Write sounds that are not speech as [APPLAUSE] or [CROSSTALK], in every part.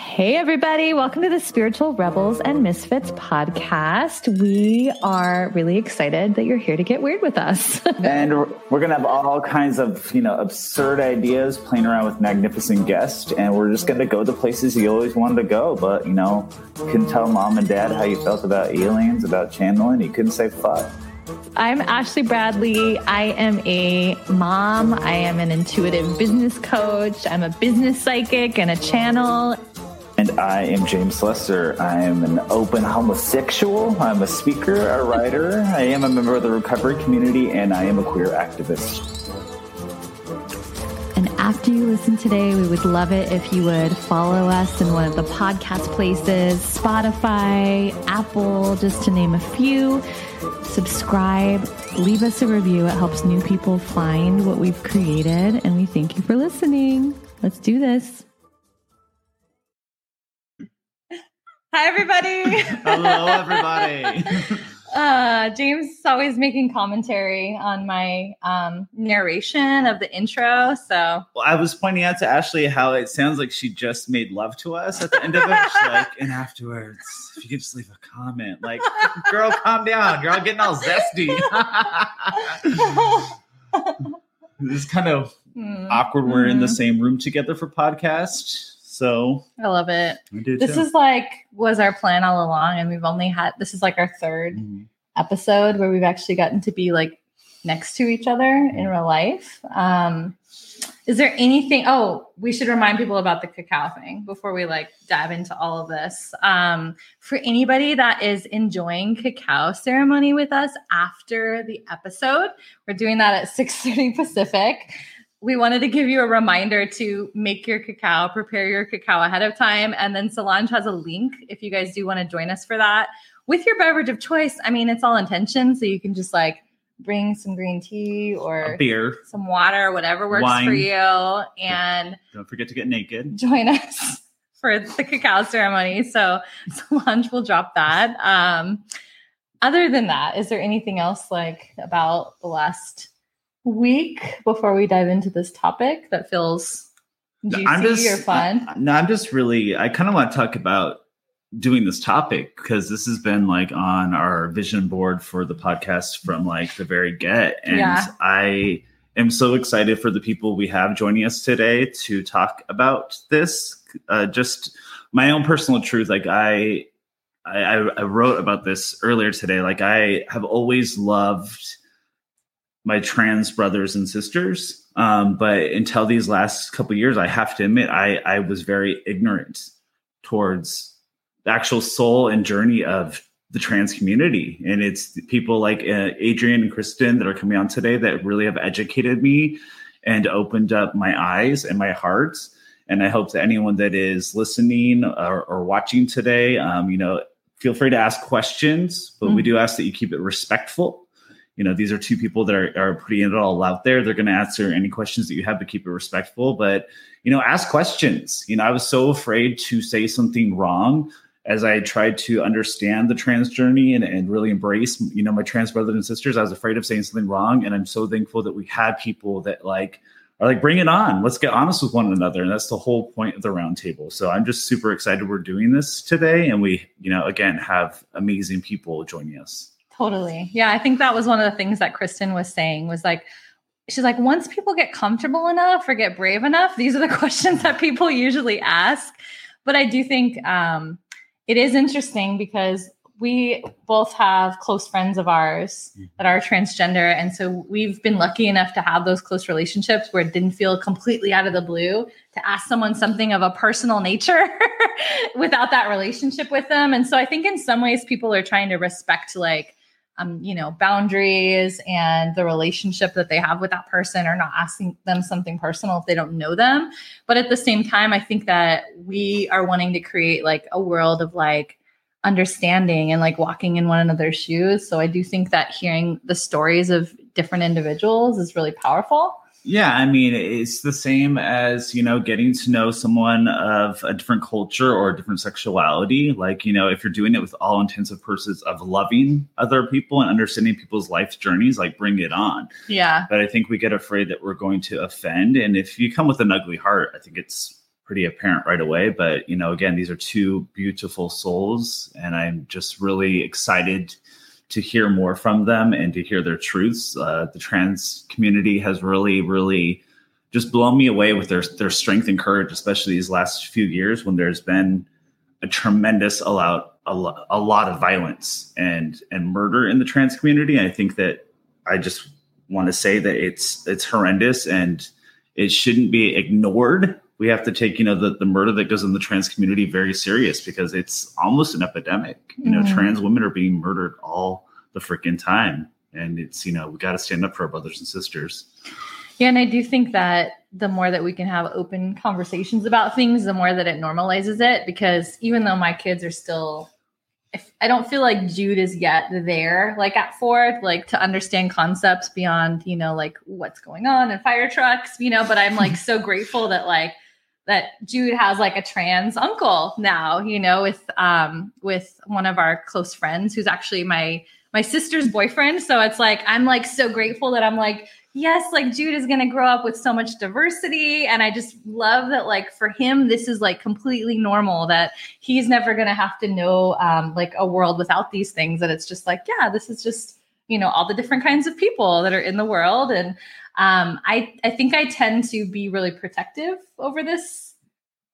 Hey, everybody. Welcome to the Spiritual Rebels and Misfits podcast. We are really excited that you're here to get weird with us. [LAUGHS] and we're going to have all kinds of, you know, absurd ideas playing around with magnificent guests. And we're just going to go the places you always wanted to go. But, you know, you couldn't tell mom and dad how you felt about aliens, about channeling. You couldn't say fuck. I'm Ashley Bradley. I am a mom. I am an intuitive business coach. I'm a business psychic and a channel. And I am James Lester. I am an open homosexual. I'm a speaker, a writer. I am a member of the recovery community, and I am a queer activist. And after you listen today, we would love it if you would follow us in one of the podcast places Spotify, Apple, just to name a few. Subscribe, leave us a review. It helps new people find what we've created. And we thank you for listening. Let's do this. Hi, everybody. [LAUGHS] Hello, everybody. [LAUGHS] uh, James is always making commentary on my um, narration of the intro. So, well, I was pointing out to Ashley how it sounds like she just made love to us at the end of it. She's like, and afterwards, if you could just leave a comment, like, girl, calm down. You're all getting all zesty. [LAUGHS] this is kind of mm. awkward. We're mm. in the mm-hmm. same room together for podcast so I love it. This too. is like was our plan all along, and we've only had this is like our 3rd mm-hmm. episode where we've actually gotten to be like next to each other mm-hmm. in real life. Um, is there anything? Oh, we should remind people about the cacao thing before we like dive into all of this. Um, for anybody that is enjoying cacao ceremony with us after the episode, we're doing that at [LAUGHS] 6 30 Pacific we wanted to give you a reminder to make your cacao, prepare your cacao ahead of time. And then Solange has a link if you guys do want to join us for that with your beverage of choice. I mean, it's all intention. So you can just like bring some green tea or a beer, some water, whatever works Wine. for you. And don't forget to get naked. Join [LAUGHS] us for the cacao ceremony. So Solange will drop that. Um, other than that, is there anything else like about the last week before we dive into this topic that feels juicy I'm just, or fun? I, no, I'm just really, I kind of want to talk about doing this topic because this has been like on our vision board for the podcast from like the very get. And yeah. I am so excited for the people we have joining us today to talk about this. Uh, just my own personal truth. Like I, I, I wrote about this earlier today. Like I have always loved my trans brothers and sisters. Um, but until these last couple years, I have to admit, I, I was very ignorant towards the actual soul and journey of the trans community. And it's people like uh, Adrian and Kristen that are coming on today that really have educated me and opened up my eyes and my heart. And I hope that anyone that is listening or, or watching today, um, you know, feel free to ask questions, but mm-hmm. we do ask that you keep it respectful you know these are two people that are, are putting it all out there. They're going to answer any questions that you have to keep it respectful but you know ask questions. You know i was so afraid to say something wrong as i tried to understand the trans journey and, and really embrace you know my trans brothers and sisters. I was afraid of saying something wrong and i'm so thankful that we had people that like are like bring it on. Let's get honest with one another. And that's the whole point of the roundtable so i'm just super excited we're doing this today and we you know again have amazing people joining us Totally. Yeah, I think that was one of the things that Kristen was saying was like she's like once people get comfortable enough or get brave enough, these are the [LAUGHS] questions that people usually ask. But I do think um, it is interesting because we both have close friends of ours mm-hmm. that are transgender. And so we've been lucky enough to have those close relationships where it didn't feel completely out of the blue to ask someone something of a personal nature [LAUGHS] without that relationship with them. And so I think in some ways people are trying to respect like um, you know, boundaries and the relationship that they have with that person or not asking them something personal if they don't know them. But at the same time, I think that we are wanting to create like a world of like understanding and like walking in one another's shoes. So I do think that hearing the stories of different individuals is really powerful. Yeah, I mean, it's the same as, you know, getting to know someone of a different culture or a different sexuality. Like, you know, if you're doing it with all intensive purposes of loving other people and understanding people's life journeys, like bring it on. Yeah. But I think we get afraid that we're going to offend. And if you come with an ugly heart, I think it's pretty apparent right away. But you know, again, these are two beautiful souls, and I'm just really excited to hear more from them and to hear their truths. Uh, the trans community has really, really just blown me away with their their strength and courage, especially these last few years when there's been a tremendous a lot a, a lot of violence and and murder in the trans community. I think that I just want to say that it's it's horrendous and it shouldn't be ignored. We have to take, you know, the, the murder that goes in the trans community very serious because it's almost an epidemic. You know, mm. trans women are being murdered all the freaking time. And it's, you know, we got to stand up for our brothers and sisters. Yeah, and I do think that the more that we can have open conversations about things, the more that it normalizes it. Because even though my kids are still, if, I don't feel like Jude is yet there, like at four, like to understand concepts beyond, you know, like what's going on in fire trucks, you know. But I'm like so grateful that like that Jude has like a trans uncle now, you know, with um with one of our close friends who's actually my my sister's boyfriend. So it's like I'm like so grateful that I'm like yes, like Jude is going to grow up with so much diversity. And I just love that, like, for him, this is like completely normal that he's never going to have to know um, like a world without these things. That it's just like, yeah, this is just, you know, all the different kinds of people that are in the world. And um, I, I think I tend to be really protective over this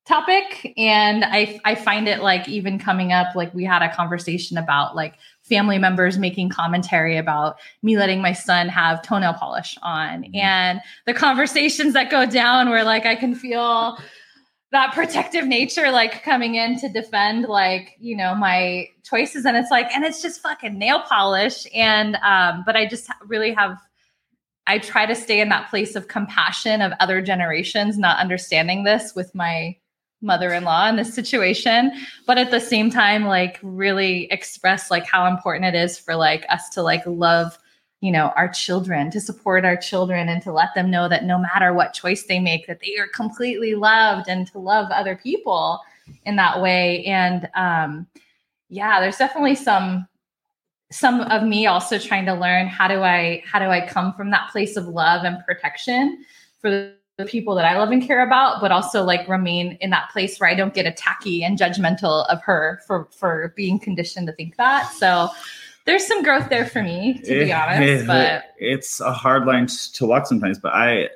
topic and I, I find it like even coming up like we had a conversation about like family members making commentary about me letting my son have toenail polish on mm-hmm. and the conversations that go down where like I can feel that protective nature like coming in to defend like you know my choices and it's like and it's just fucking nail polish and um but I just really have I try to stay in that place of compassion of other generations not understanding this with my mother-in-law in this situation but at the same time like really express like how important it is for like us to like love you know our children to support our children and to let them know that no matter what choice they make that they are completely loved and to love other people in that way. And um yeah there's definitely some some of me also trying to learn how do i how do i come from that place of love and protection for the the people that I love and care about, but also like remain in that place where I don't get attacky and judgmental of her for for being conditioned to think that. So there's some growth there for me, to it, be honest. It, but it's a hard line to walk sometimes. But I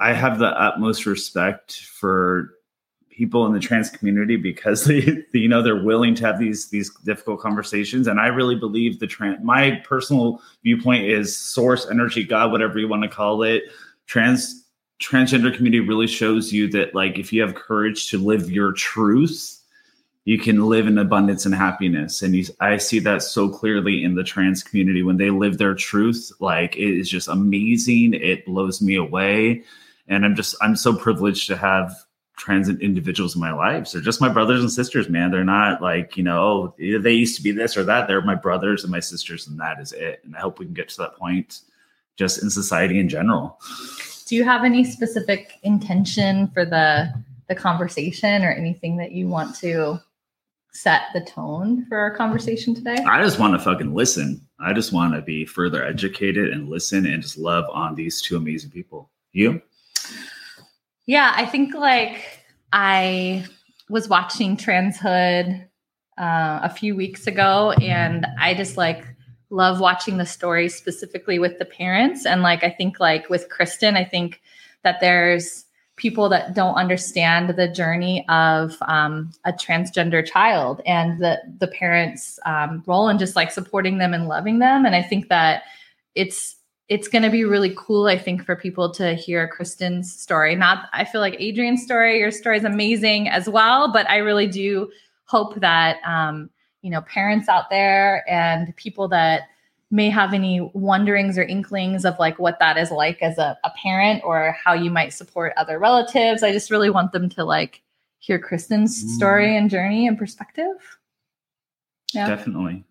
I have the utmost respect for people in the trans community because they, [LAUGHS] you know they're willing to have these these difficult conversations. And i really believe the trans my personal viewpoint is source energy god whatever you want to call it. Trans transgender community really shows you that like if you have courage to live your truth you can live in abundance and happiness. And you, i see that so clearly in the trans community. When they live their truth like it is just amazing. It blows me away. And i'm just i'm so privileged to have trans individuals in my life they're just my brothers and sisters man they're not like you know oh, they used to be this or that they're my brothers and my sisters and that is it and i hope we can get to that point just in society in general do you have any specific intention for the the conversation or anything that you want to set the tone for our conversation today? I just want to fucking listen. I just want to be further educated and listen and just love on these two amazing people. You? Yeah, I think like I was watching Transhood uh, a few weeks ago and I just like love watching the story specifically with the parents. And like, I think like with Kristen, I think that there's people that don't understand the journey of um, a transgender child and the the parents' um, role in just like supporting them and loving them. And I think that it's it's going to be really cool. I think for people to hear Kristen's story. Not I feel like Adrian's story. Your story is amazing as well, but I really do hope that um, you know parents out there and people that may have any wonderings or inklings of like what that is like as a, a parent or how you might support other relatives i just really want them to like hear kristen's mm. story and journey and perspective yeah definitely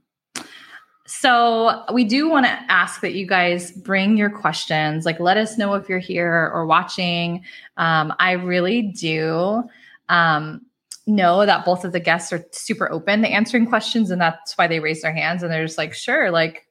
so we do want to ask that you guys bring your questions like let us know if you're here or watching um, i really do um, know that both of the guests are super open to answering questions and that's why they raise their hands and they're just like sure like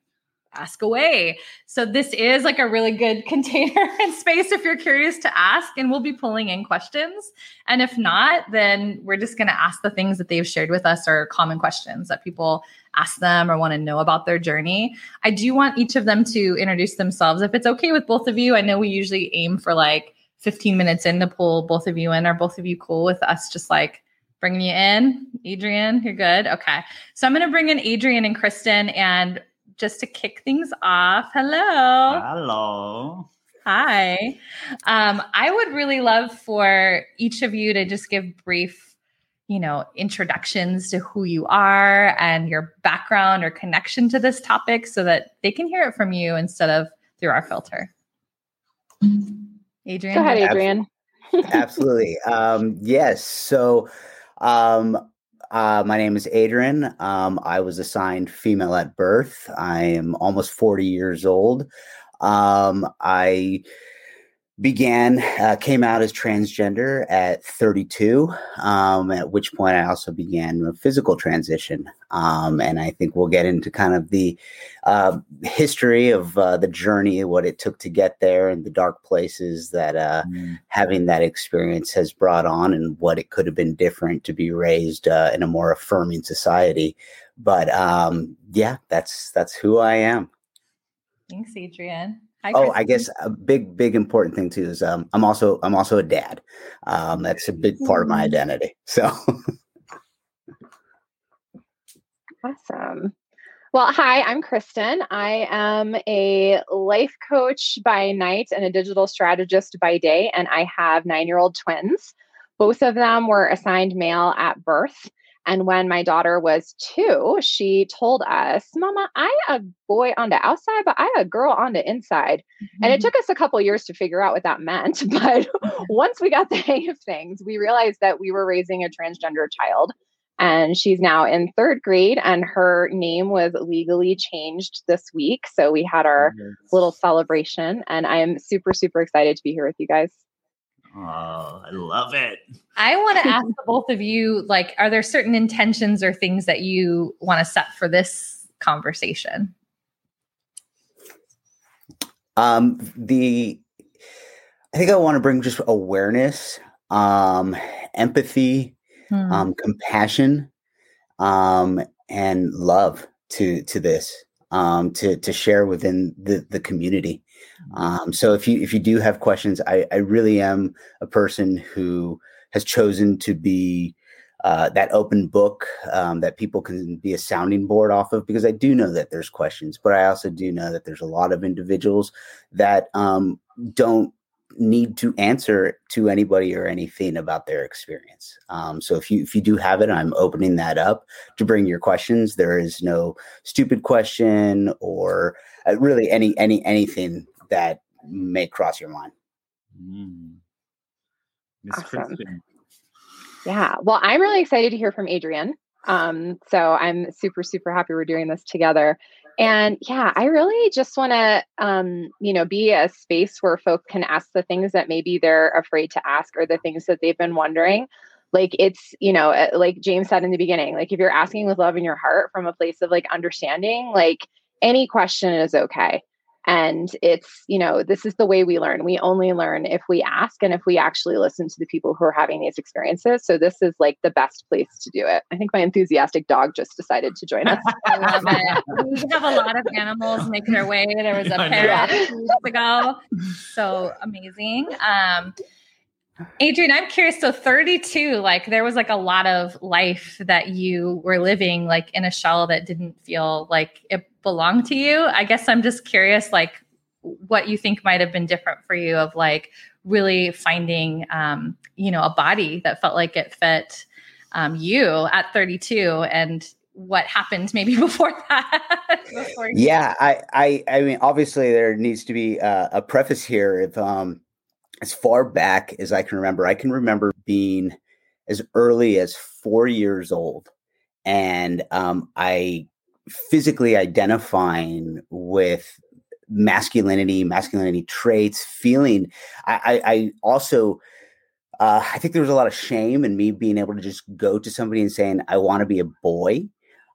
ask away. So this is like a really good [LAUGHS] container and space if you're curious to ask, and we'll be pulling in questions. And if not, then we're just going to ask the things that they've shared with us or common questions that people ask them or want to know about their journey. I do want each of them to introduce themselves. If it's okay with both of you, I know we usually aim for like 15 minutes in to pull both of you in. Are both of you cool with us just like bringing you in? Adrian, you're good. Okay. So I'm going to bring in Adrian and Kristen and just to kick things off. Hello. Hello. Hi. Um, I would really love for each of you to just give brief, you know, introductions to who you are and your background or connection to this topic so that they can hear it from you instead of through our filter. Adrian. Go ahead, Adrian. [LAUGHS] Absolutely. Um, yes. So um, uh, my name is Adrian. Um, I was assigned female at birth. I am almost 40 years old. Um, I began uh, came out as transgender at 32 um, at which point i also began a physical transition um, and i think we'll get into kind of the uh, history of uh, the journey what it took to get there and the dark places that uh, mm. having that experience has brought on and what it could have been different to be raised uh, in a more affirming society. But um, yeah that's that's who i am. Thanks adrian Hi, oh, I guess a big, big important thing too is um, I'm also I'm also a dad. Um, that's a big part of my mm-hmm. identity. So awesome. Well, hi, I'm Kristen. I am a life coach by night and a digital strategist by day, and I have nine year old twins. Both of them were assigned male at birth. And when my daughter was two, she told us, Mama, I a boy on the outside, but I a girl on the inside. Mm-hmm. And it mm-hmm. took us a couple years to figure out what that meant. [LAUGHS] But [LAUGHS] once we got the hang of things, we realized that we were raising a transgender child. And she's now in third grade, and her name was legally changed this week. So we had our yes. little celebration, and I'm super, super excited to be here with you guys. Oh, I love it. I want to ask both of you like, are there certain intentions or things that you want to set for this conversation? Um, the I think I want to bring just awareness, um, empathy, hmm. um, compassion, um, and love to to this um, to to share within the the community. Um, so if you if you do have questions, I, I really am a person who has chosen to be uh, that open book um, that people can be a sounding board off of because I do know that there's questions, but I also do know that there's a lot of individuals that um, don't need to answer to anybody or anything about their experience. Um, so if you if you do have it, I'm opening that up to bring your questions. There is no stupid question or uh, really any any anything that may cross your mind. Mm. Awesome. Yeah. Well, I'm really excited to hear from Adrian. Um, so I'm super, super happy we're doing this together. And yeah, I really just want to, um, you know, be a space where folks can ask the things that maybe they're afraid to ask or the things that they've been wondering. Like it's, you know, uh, like James said in the beginning, like if you're asking with love in your heart from a place of like understanding, like any question is okay. And it's, you know, this is the way we learn. We only learn if we ask and if we actually listen to the people who are having these experiences. So this is like the best place to do it. I think my enthusiastic dog just decided to join us. [LAUGHS] I love it. We have a lot of animals making their way. There was a parrot weeks ago. So amazing. Um, Adrian, I'm curious. So 32, like there was like a lot of life that you were living like in a shell that didn't feel like it belonged to you. I guess I'm just curious, like what you think might have been different for you of like really finding, um, you know, a body that felt like it fit um, you at 32 and what happened maybe [LAUGHS] before that before yeah I, I i mean obviously there needs to be a, a preface here if um as far back as I can remember, I can remember being as early as four years old, and um, I physically identifying with masculinity, masculinity traits, feeling. I, I, I also. Uh, I think there was a lot of shame in me being able to just go to somebody and saying, I want to be a boy,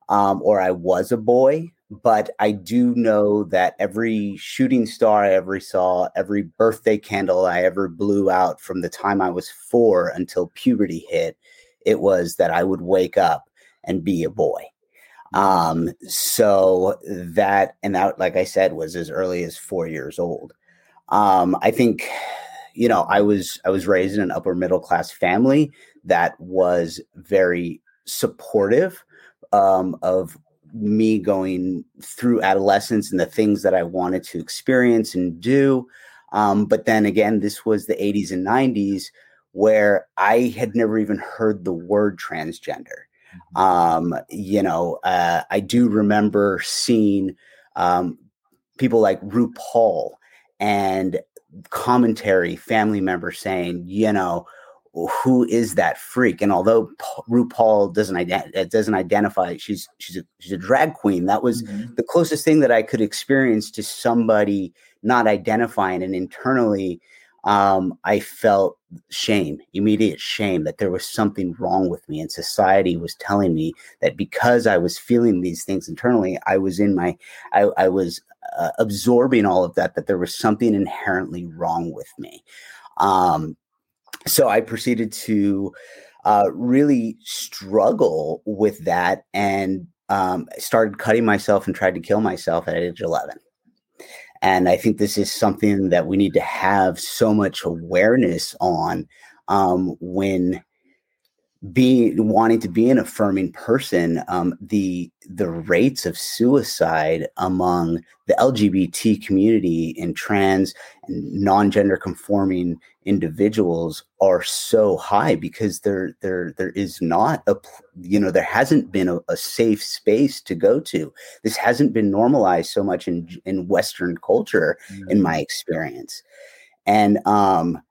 um, or I was a boy. But I do know that every shooting star I ever saw, every birthday candle I ever blew out from the time I was four until puberty hit, it was that I would wake up and be a boy. Um, so that, and that, like I said, was as early as four years old. Um, I think, you know, I was, I was raised in an upper middle class family that was very supportive um, of me going through adolescence and the things that I wanted to experience and do. Um, but then again, this was the 80s and 90s where I had never even heard the word transgender. Mm-hmm. Um, you know, uh, I do remember seeing um, people like RuPaul and commentary, family members saying, you know, who is that freak? And although RuPaul doesn't ident- doesn't identify, she's she's a, she's a drag queen. That was mm-hmm. the closest thing that I could experience to somebody not identifying. And internally, um, I felt shame, immediate shame that there was something wrong with me, and society was telling me that because I was feeling these things internally, I was in my, I, I was uh, absorbing all of that. That there was something inherently wrong with me. Um, so I proceeded to uh, really struggle with that and um, started cutting myself and tried to kill myself at age 11. And I think this is something that we need to have so much awareness on um, when being wanting to be an affirming person, um, the the rates of suicide among the LGBT community and trans and non-gender conforming individuals are so high because there there there is not a you know there hasn't been a, a safe space to go to. This hasn't been normalized so much in in Western culture, mm-hmm. in my experience, and um,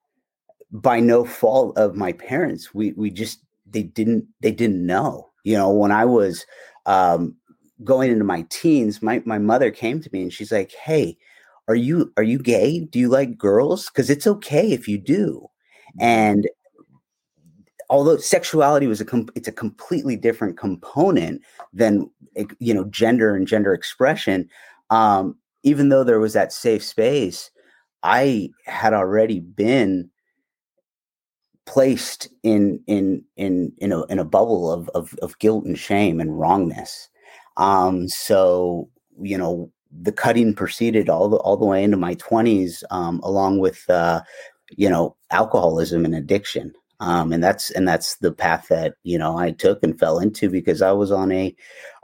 by no fault of my parents, we we just they didn't they didn't know. You know, when I was um, going into my teens, my my mother came to me and she's like, "Hey, are you are you gay? Do you like girls? Because it's okay if you do." Mm-hmm. And although sexuality was a com- it's a completely different component than you know gender and gender expression. Um, even though there was that safe space, I had already been placed in in in in a in a bubble of of, of guilt and shame and wrongness. Um, so you know the cutting proceeded all the all the way into my twenties, um, along with uh, you know alcoholism and addiction. Um, and that's and that's the path that you know I took and fell into because I was on a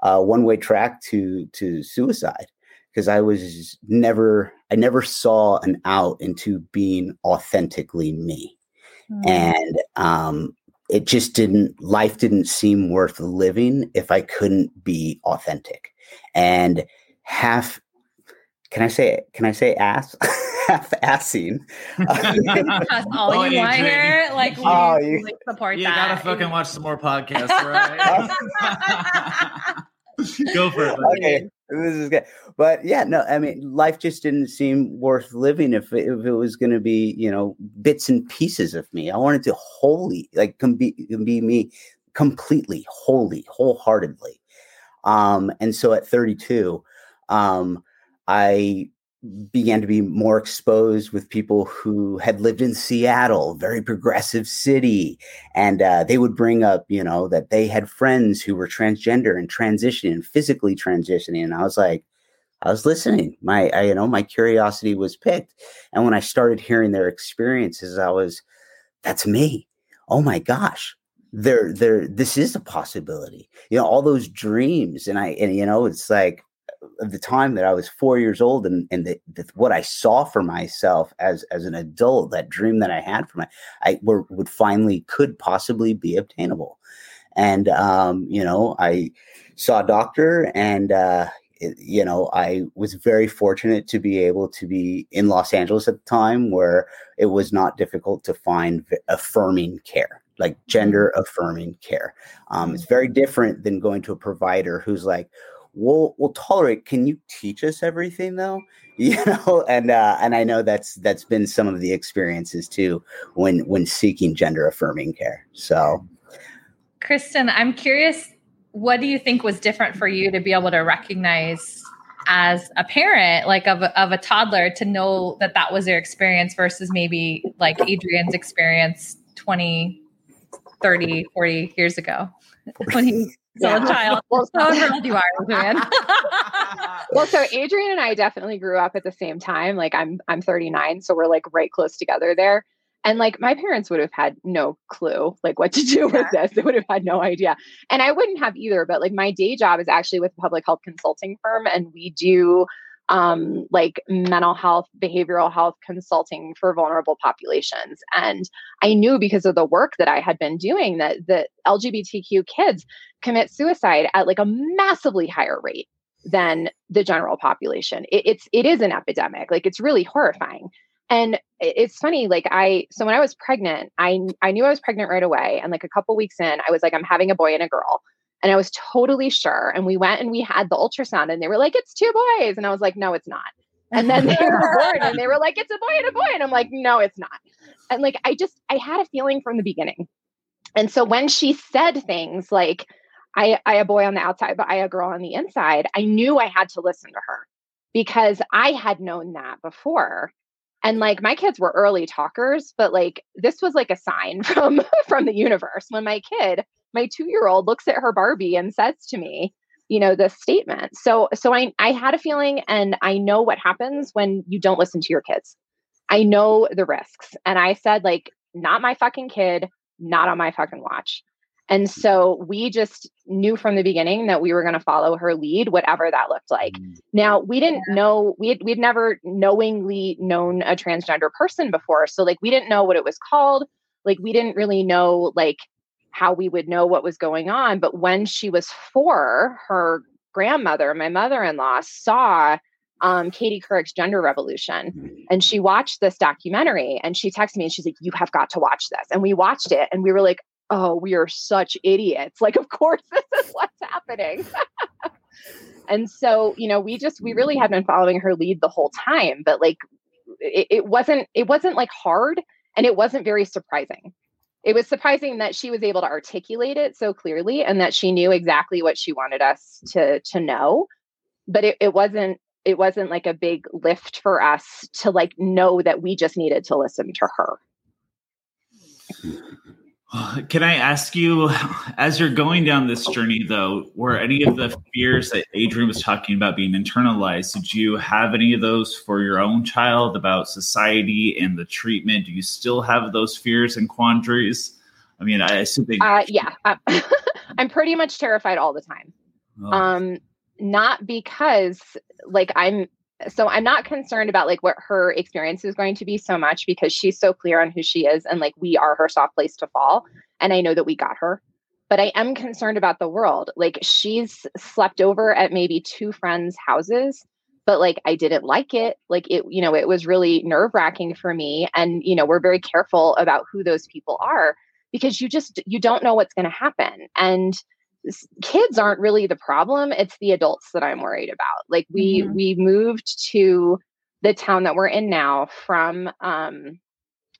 uh, one way track to to suicide because I was never I never saw an out into being authentically me. Mm. And um, it just didn't, life didn't seem worth living if I couldn't be authentic. And half, can I say, can I say ass? [LAUGHS] half assing. That's [LAUGHS] all oh, you want here. Like, we oh, you, support you that. gotta fucking watch some more podcasts, right? [LAUGHS] Go for it. Okay this is good. But yeah, no, I mean, life just didn't seem worth living if it, if it was going to be, you know, bits and pieces of me. I wanted to wholly, like, can be, can be me completely, wholly, wholeheartedly. Um, and so at 32, um, I began to be more exposed with people who had lived in Seattle, very progressive city, and uh, they would bring up, you know, that they had friends who were transgender and transitioning physically transitioning, and I was like, I was listening. My, I, you know, my curiosity was picked, and when I started hearing their experiences, I was, that's me. Oh my gosh, there, there, this is a possibility. You know, all those dreams, and I, and you know, it's like of the time that I was four years old and, and the, the, what I saw for myself as, as an adult, that dream that I had for my, I were, would finally could possibly be obtainable. And, um, you know, I saw a doctor and, uh, it, you know, I was very fortunate to be able to be in Los Angeles at the time where it was not difficult to find affirming care like gender affirming care. Um, it's very different than going to a provider who's like, we'll we'll tolerate. Can you teach us everything though? [LAUGHS] You know, and uh, and I know that's that's been some of the experiences too when when seeking gender affirming care. So, Kristen, I'm curious, what do you think was different for you to be able to recognize? as a parent like of a, of a toddler to know that that was their experience versus maybe like adrian's experience 20 30 40 years ago [LAUGHS] 20 [LAUGHS] still yeah. a child. [LAUGHS] well, so old [LAUGHS] you are, Adrian. [LAUGHS] well, so Adrian and I definitely grew up at the same time. Like I'm I'm 39, so we're like right close together there. And like my parents would have had no clue like what to do yeah. with this. They would have had no idea. And I wouldn't have either, but like my day job is actually with a public health consulting firm and we do um, like mental health, behavioral health consulting for vulnerable populations. And I knew because of the work that I had been doing that the LGBTQ kids commit suicide at like a massively higher rate than the general population. It, it's it is an epidemic. Like it's really horrifying. And it's funny, like I, so when I was pregnant, I I knew I was pregnant right away, and like a couple weeks in, I was like, I'm having a boy and a girl, and I was totally sure. And we went and we had the ultrasound, and they were like, it's two boys, and I was like, no, it's not. And then they were [LAUGHS] born, and they were like, it's a boy and a boy, and I'm like, no, it's not. And like I just I had a feeling from the beginning, and so when she said things like, I I a boy on the outside, but I a girl on the inside, I knew I had to listen to her because I had known that before and like my kids were early talkers but like this was like a sign [LAUGHS] from from the universe when my kid my 2-year-old looks at her barbie and says to me you know this statement so so i i had a feeling and i know what happens when you don't listen to your kids i know the risks and i said like not my fucking kid not on my fucking watch and so we just knew from the beginning that we were going to follow her lead, whatever that looked like. Mm. Now, we didn't know, we had, we'd never knowingly known a transgender person before. So, like, we didn't know what it was called. Like, we didn't really know, like, how we would know what was going on. But when she was four, her grandmother, my mother in law, saw um, Katie Couric's Gender Revolution. Mm. And she watched this documentary and she texted me and she's like, You have got to watch this. And we watched it and we were like, oh, we are such idiots. Like, of course, [LAUGHS] this is what's happening. and so, you know, we just, we really had been following her lead the whole time, but like, it, it wasn't, it wasn't like hard and it wasn't very surprising. It was surprising that she was able to articulate it so clearly and that she knew exactly what she wanted us to, to know. But it, it wasn't, it wasn't like a big lift for us to like know that we just needed to listen to her. Hmm. Can I ask you, as you're going down this journey, though, were any of the fears that Adrian was talking about being internalized? Did you have any of those for your own child about society and the treatment? Do you still have those fears and quandaries? I mean, I assume they. Uh, yeah, [LAUGHS] I'm pretty much terrified all the time. Oh. Um, not because like I'm so I'm not concerned about like what her experience is going to be so much because she's so clear on who she is and like we are her soft place to fall. And I know that we got her. But I am concerned about the world. Like she's slept over at maybe two friends' houses, but like I didn't like it. Like it, you know, it was really nerve wracking for me. And, you know, we're very careful about who those people are because you just you don't know what's going to happen. And kids aren't really the problem it's the adults that i'm worried about like we mm-hmm. we moved to the town that we're in now from um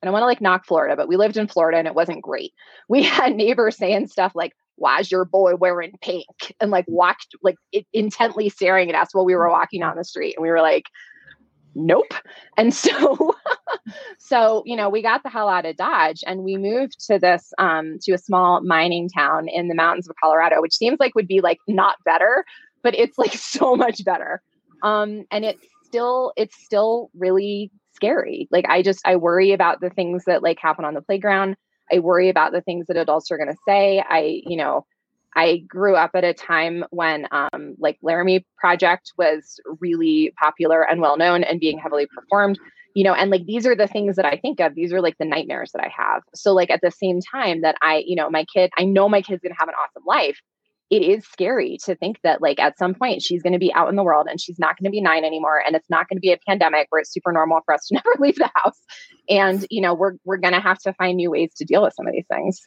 I don't want to like knock Florida, but we lived in Florida and it wasn't great. We [LAUGHS] had neighbors saying stuff like, "Why's your boy wearing pink?" and like watched like it, intently staring at us while we were walking down the street, and we were like, nope. And so, [LAUGHS] so, you know, we got the hell out of Dodge and we moved to this, um, to a small mining town in the mountains of Colorado, which seems like would be like not better, but it's like [LAUGHS] so much better. Um, and it's still, it's still really scary. Like I just, I worry about the things that like happen on the playground. I worry about the things that adults are going to say. I, you know, I grew up at a time when um, like Laramie Project was really popular and well known and being heavily performed, you know, and like these are the things that I think of. These are like the nightmares that I have. So like at the same time that I, you know, my kid, I know my kid's gonna have an awesome life. It is scary to think that like at some point she's going to be out in the world and she's not going to be nine anymore and it's not going to be a pandemic where it's super normal for us to [LAUGHS] never leave the house and you know we're we're going to have to find new ways to deal with some of these things.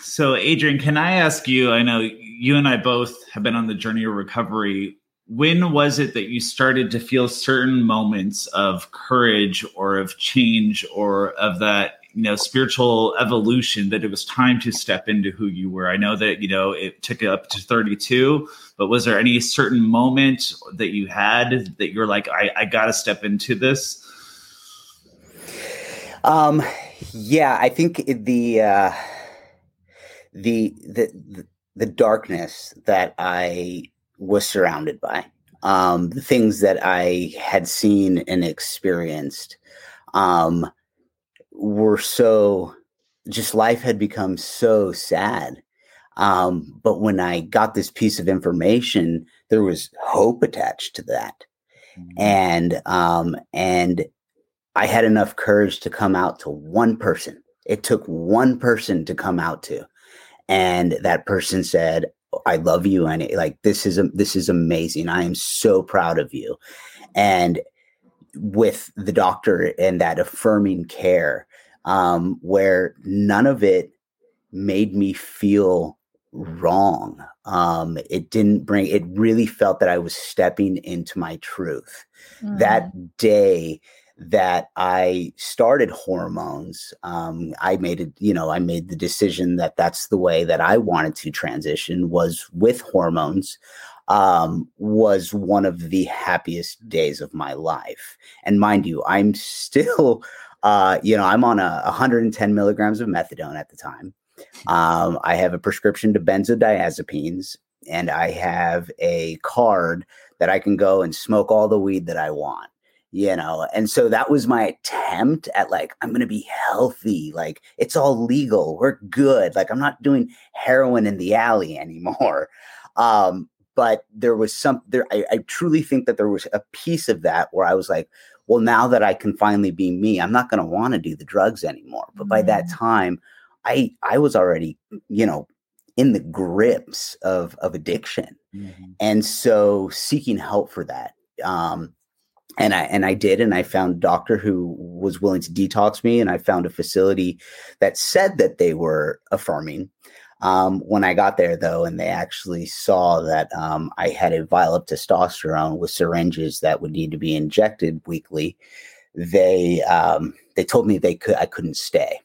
So, Adrian, can I ask you? I know you and I both have been on the journey of recovery. When was it that you started to feel certain moments of courage or of change or of that, you know spiritual evolution that it was time to step into who you were? I know that you know it took it up to 32 but was there any certain moment that you had that you're like i, I gotta step into this um yeah i think the uh the the the, the darkness that i was surrounded by um the things that i had seen and experienced um were so just life had become so sad. Um, but when I got this piece of information, there was hope attached to that. Mm-hmm. And um, and I had enough courage to come out to one person. It took one person to come out to. And that person said, I love you. And it, like, this is, this is amazing. I am so proud of you. And with the doctor and that affirming care um, where none of it made me feel wrong. Um, it didn't bring, it really felt that I was stepping into my truth. Mm. That day that I started hormones, um, I made it, you know, I made the decision that that's the way that I wanted to transition was with hormones um, was one of the happiest days of my life. And mind you, I'm [LAUGHS] still, uh, you know, I'm on a 110 milligrams of methadone at the time. Um, I have a prescription to benzodiazepines, and I have a card that I can go and smoke all the weed that I want you know and so that was my attempt at like i'm gonna be healthy like it's all legal we're good like i'm not doing heroin in the alley [LAUGHS] anymore um but there was some there I, I, truly think that there was a piece of that where i was like well now that i can finally be me i'm not going to want to do the drugs anymore but by that mm. time i i was already you know in the grips of of addiction mm-hmm. and so seeking help for that um and I and I did, and I found a doctor who was willing to detox me, and I found a facility that said that they were affirming, um, when I got there, though, and they actually saw that um, I had a vial of testosterone with syringes that would need to be injected weekly, they um, they told me they could I couldn't stay,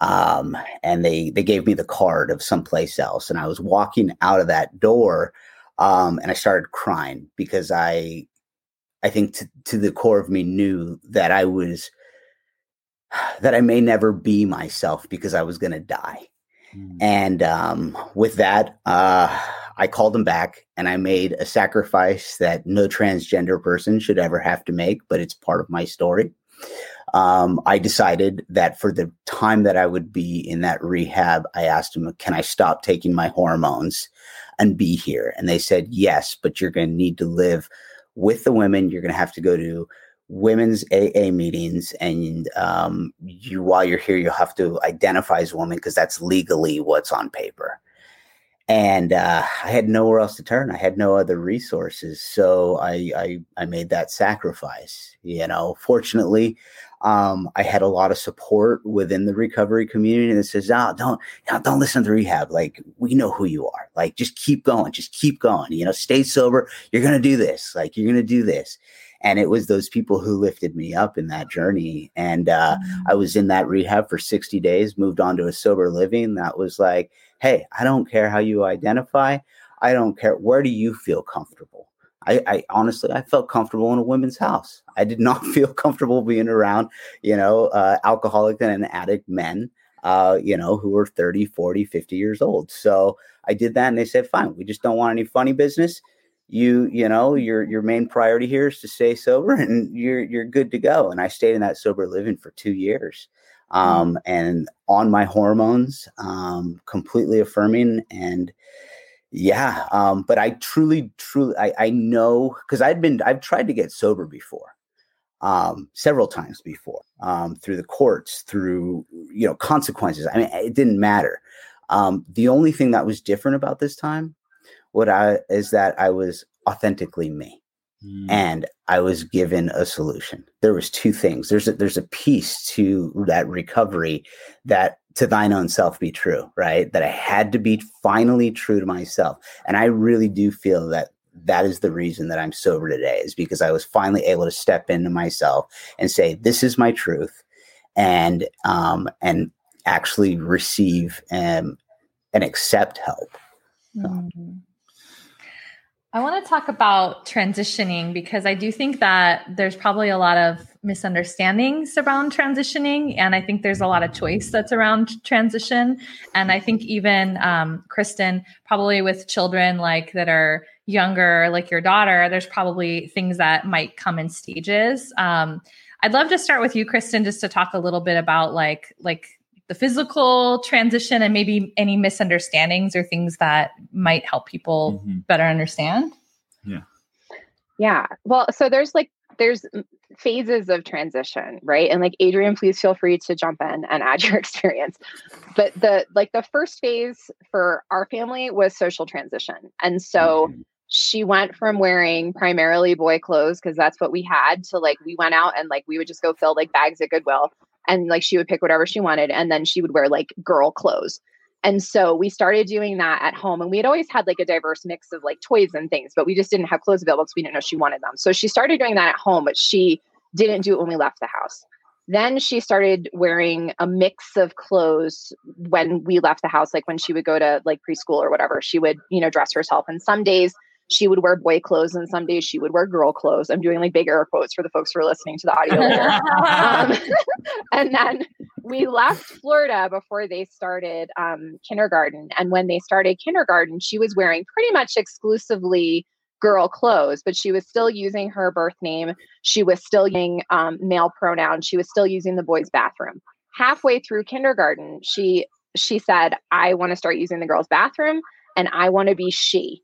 um, and they they gave me the card of someplace else, and I was walking out of that door, um, and I started crying because I I think to, to the core of me knew that I was [SIGHS] that I may never be myself because I was going to die Mm. And um, with that, uh, I called him back and I made a sacrifice that no transgender person should ever have to make, but it's part of my story. Um, I decided that for the time that I would be in that rehab, I asked him, Can I stop taking my hormones and be here? And they said, Yes, but you're going to need to live with the women. You're going to have to go to women's AA meetings, and um, you while you're here, you'll have to identify as a woman because that's legally what's on paper. And uh, I had nowhere else to turn. I had no other resources, so I I, I made that sacrifice. You know, fortunately, um, I had a lot of support within the recovery community that says, "Oh, don't, know, don't listen to rehab. Like we know who you are. Like just keep going. Just keep going. You know, stay sober. You're gonna do this. Like you're gonna do this." and it was those people who lifted me up in that journey and uh, mm-hmm. i was in that rehab for 60 days moved on to a sober living that was like hey i don't care how you identify i don't care where do you feel comfortable I, I, honestly I felt comfortable in a women's house. I did not [LAUGHS] feel comfortable being around, you know, uh, alcoholic and addict men, uh, you know, who were 30, 40, 50 years old. So I did that and they said, fine, we just don't want any funny business you you know your your main priority here is to stay sober [LAUGHS] and you're you're good to go and i stayed in that sober living for two years um, mm. and on my hormones um, completely affirming and yeah um, but i truly truly i, I know because i've been i've tried to get sober before um, several times before um, through the courts through you know consequences i mean it didn't matter um, the only thing that was different about this time what I is that I was authentically me. Mm. And I was given a solution. There was two things. There's a, there's a piece to that recovery that to thine own self be true, right? That I had to be finally true to myself. And I really do feel that that is the reason that I'm sober today is because I was finally able to step into myself and say, this is my truth. and um, and actually receive and and accept help. Mm-hmm. I want to talk about transitioning because I do think that there's probably a lot of misunderstandings around transitioning. And I think there's a lot of choice that's around transition. And I think even um, Kristen, probably with children like that are younger, like your daughter, there's probably things that might come in stages. Um, I'd love to start with you, Kristen, just to talk a little bit about like, like the physical transition and maybe any misunderstandings or things that might help people mm-hmm. better understand? Yeah. Yeah. Well, so there's like there's phases of transition, right? And like Adrian, please feel free to jump in and add your [LAUGHS] experience. But the like the first phase for our family was social transition. And so mm-hmm. she went from wearing primarily boy clothes because that's what we had to like we went out and like we would just go fill like bags at Goodwill and like she would pick whatever she wanted and then she would wear like girl clothes. And so we started doing that at home and we had always had like a diverse mix of like toys and things but we just didn't have clothes available because we didn't know she wanted them. So she started doing that at home but she didn't do it when we left the house. Then she started wearing a mix of clothes when we left the house like when she would go to like preschool or whatever. She would you know dress herself and some days she would wear boy clothes and some days she would wear girl clothes. I'm doing like big air quotes for the folks who are listening to the audio. [LAUGHS] um, [LAUGHS] and then we left Florida before they started um, kindergarten. And when they started kindergarten, she was wearing pretty much exclusively girl clothes, but she was still using her birth name. She was still using um, male pronouns. She was still using the boys' bathroom. Halfway through kindergarten, she she said, "I want to start using the girls' bathroom, and I want to be she."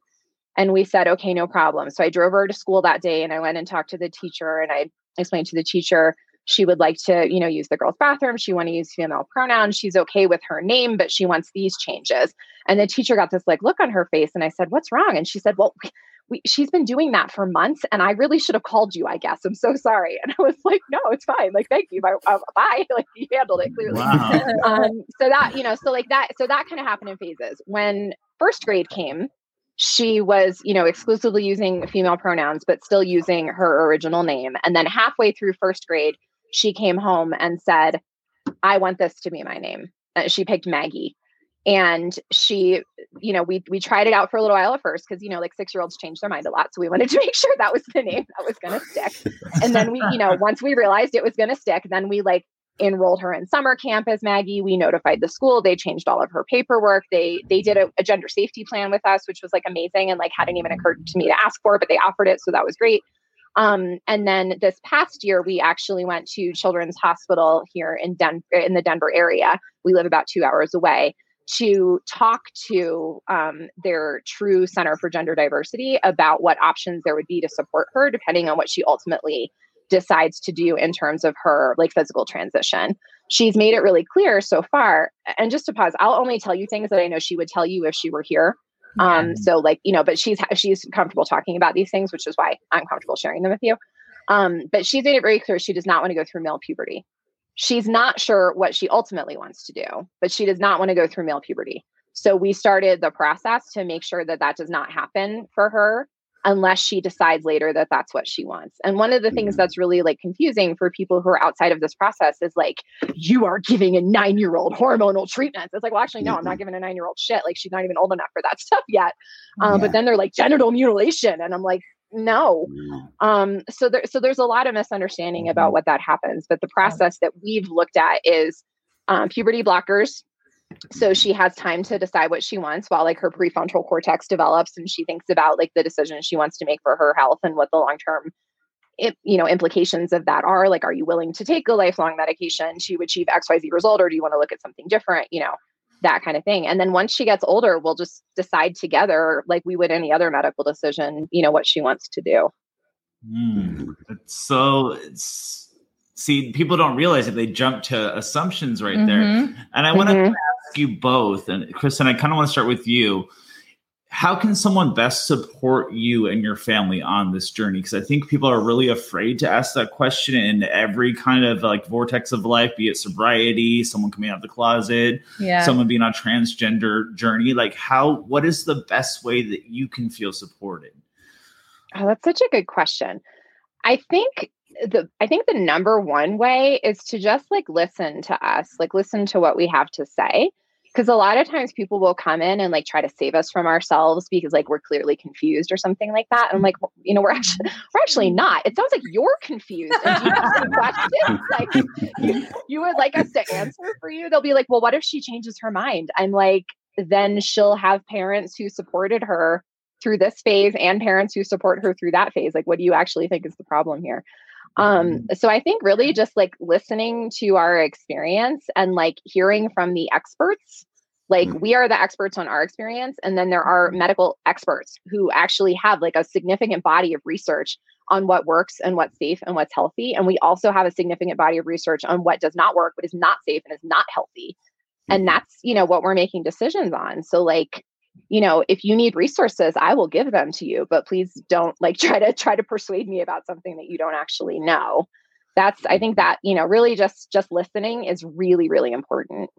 And we said, okay, no problem. So I drove her to school that day and I went and talked to the teacher and I explained to the teacher she would like to, you know, use the girls' bathroom. She want to use female pronouns. She's okay with her name, but she wants these changes. And the teacher got this like look on her face and I said, "What's wrong?" And she said, "Well, we, she's been doing that for months and I really should have called you, I guess. I'm so sorry. And I was [LAUGHS] like, no, it's fine. Like, thank you. Bye. Uh, bye. [LAUGHS] Like you handled it clearly. Wow. um, so that, you know, so like that, so that kind of happened in phases. When first grade came, she was, you know, exclusively using female pronouns, but still using her original name. And then halfway through first grade, she came home and said, I want this to be my name. Uh, she picked Maggie. And she, you know, we we tried it out for a little while at first because you know, like six year olds change their mind a lot. So we wanted to [LAUGHS] make sure that was the name that was gonna stick. And then we, you know, once we realized it was gonna stick, then we like enrolled her in summer camp as Maggie. We notified the school. They changed all of her paperwork. They they did a, a, gender safety plan with us, which was like amazing and like hadn't even occurred to me to ask for, but they offered it, so that was great. Um, and then this past year, we actually went to Children's Hospital here in Denver, in the Denver area. We live about two hours away to talk to um, their true Center for Gender Diversity about what options there would be to support her, depending on what she ultimately decides to do in terms of her like physical transition. She's made it really clear so far. And just to pause, I'll only tell you things that I know she would tell you if she were here. Yeah. Um, so like, you know, but she's she's comfortable talking about these things, which is why I'm comfortable sharing them with you. Um, but she's made it very clear she does not want to go through male puberty. She's not sure what she ultimately wants to do, but she does not want to go through male puberty. So we started the process to make sure that that does not happen for her unless she decides later that that's what she wants. And one of the things mm-hmm. that's really like confusing for people who are outside of this process is like, you are giving a nine year old hormonal treatments. It's like, well, actually, no, I'm not mm-hmm. giving a nine year old shit. Like, she's not even old enough for that [LAUGHS] stuff yet. Um, yeah. But then they're like, genital mutilation. And I'm like, no. Um, so there, so there's a lot of misunderstanding about mm-hmm. what that happens. But the process that we've looked at is um, puberty blockers so she has time to decide what she wants while like her prefrontal cortex develops and she thinks about like the decisions she wants to make for her health and what the long term you know implications of that are. Like are you willing to take a lifelong medication to achieve xyz result or do you want to look at something different you know that kind of thing. And then once she gets older we'll just decide together like we would any other medical decision you know what she wants to do. Mm, so it's see people don't realize that they jump to assumptions right mm-hmm. there and i want to mm-hmm ask you both, and Kristen, I kind of want to start with you. How can someone best support you and your family on this journey? Because I think people are really afraid to ask that question in every kind of like vortex of life, be it sobriety, someone coming out of the closet, yeah. someone being on a transgender journey. Like, how? What is the best way that you can feel supported? Oh, that's such a good question. I think the I think the number one way is to just like listen to us, like listen to what we have to say. Because a lot of times people will come in and like try to save us from ourselves because like we're clearly confused or something like that. And I'm like, you know, we're actually we're actually mm-hmm. not. It sounds like you're confused. And you have some questions [LAUGHS] like you, you would like us to answer for you. They'll be like, well, what if she changes her mind? I'm like, then she'll have parents who supported her through this phase and parents who support her through that phase. Like, what do you actually think is the problem here? Um, mm-hmm. so I think really just like listening to our experience and like hearing from the experts. Like mm-hmm. we are the experts on our experience, and then there are medical experts who actually have like a significant body of research on what works and what's safe and what's healthy. And we also have a significant body of research on what does not work, what is not safe and is not healthy. And mm-hmm. that's, you know, what we're making decisions on. So like you know if you need resources i will give them to you but please don't like [LAUGHS] try to try to persuade me about something that you don't actually know. That's i think that you know really just just listening is really really important.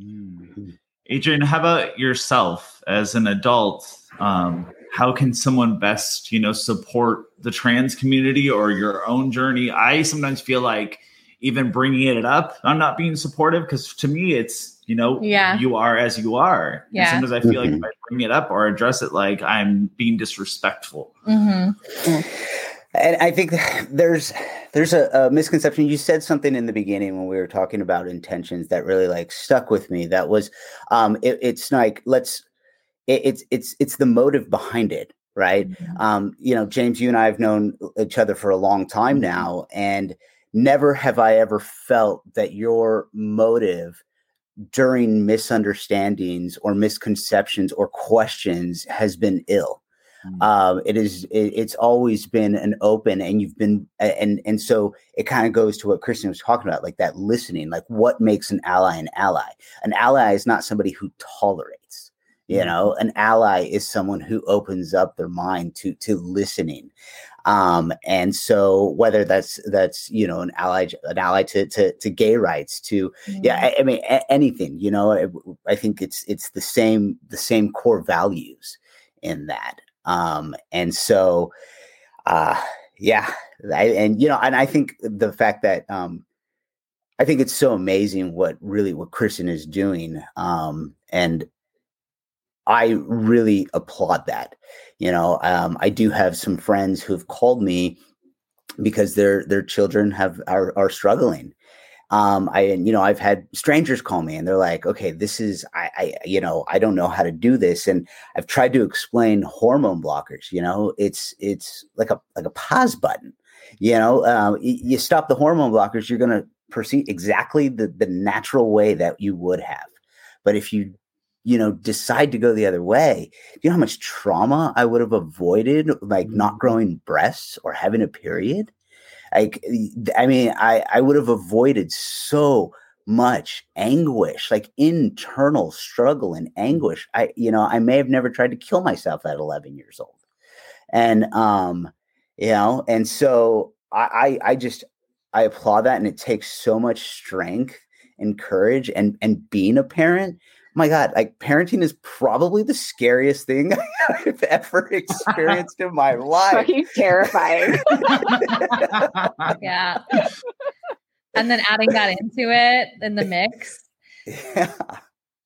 Mm. adrian how about yourself as an adult? Um, how can someone best you know support the trans community or your own journey? I sometimes feel like even bringing it up i'm not being supportive because to me it's you know, yeah. you are as you are. Yeah. And sometimes I feel mm-hmm. like if I bring it up or address it, like I'm being disrespectful. Mm-hmm. And I think there's there's a, a, misconception. You said something in the beginning when we were talking about intentions that really like stuck with me. That was, um, it, it's like let's, it, it's it's it's the motive behind it, right? Mm-hmm. Um, you know, James, you and I have known each other for a long time mm-hmm. now, and never have I ever felt that your motive during misunderstandings or misconceptions or questions has been ill. Mm-hmm. Um, it is. It, it's always been an open, and you've been, and and so it kind of goes to what Kristen was talking about, like that listening. Like what makes an ally an ally? An ally is not somebody who tolerates. You mm-hmm. know, an ally is someone who opens up their mind to to listening. Um, and so whether that's that's you know an ally an ally to to, to gay rights to mm-hmm. yeah I, I mean a- anything you know I, I, think it's it's the same the same core values in that um, and so uh, yeah I, and you know and I think the fact that um, I think it's so amazing what really what Kristen is doing um, and I really applaud that. You know, um, I do have some friends who've called me because their their children have are, are struggling. Um, I you know I've had strangers call me and they're like, okay, this is I, I you know I don't know how to do this, and I've tried to explain hormone blockers. You know, it's it's like a like a pause button. You know, uh, you stop the hormone blockers, you're to proceed exactly the the natural way that you would have. But if you you know, decide to go the other way, you know how much trauma I would have avoided, like not mm-hmm. growing breasts or having a period? Like, I mean, I, I would have avoided so much anguish, like internal struggle and anguish. I, you know, I may have never tried to kill myself at 11 years old. And, um, you know, and so I, I, I just, I applaud that. And it takes so much strength and courage and, and being a parent my God, like parenting is probably the scariest thing [LAUGHS] I've ever [LAUGHS] experienced in my life. Fucking terrifying. [LAUGHS] yeah. And then adding that into it in the mix. Yeah.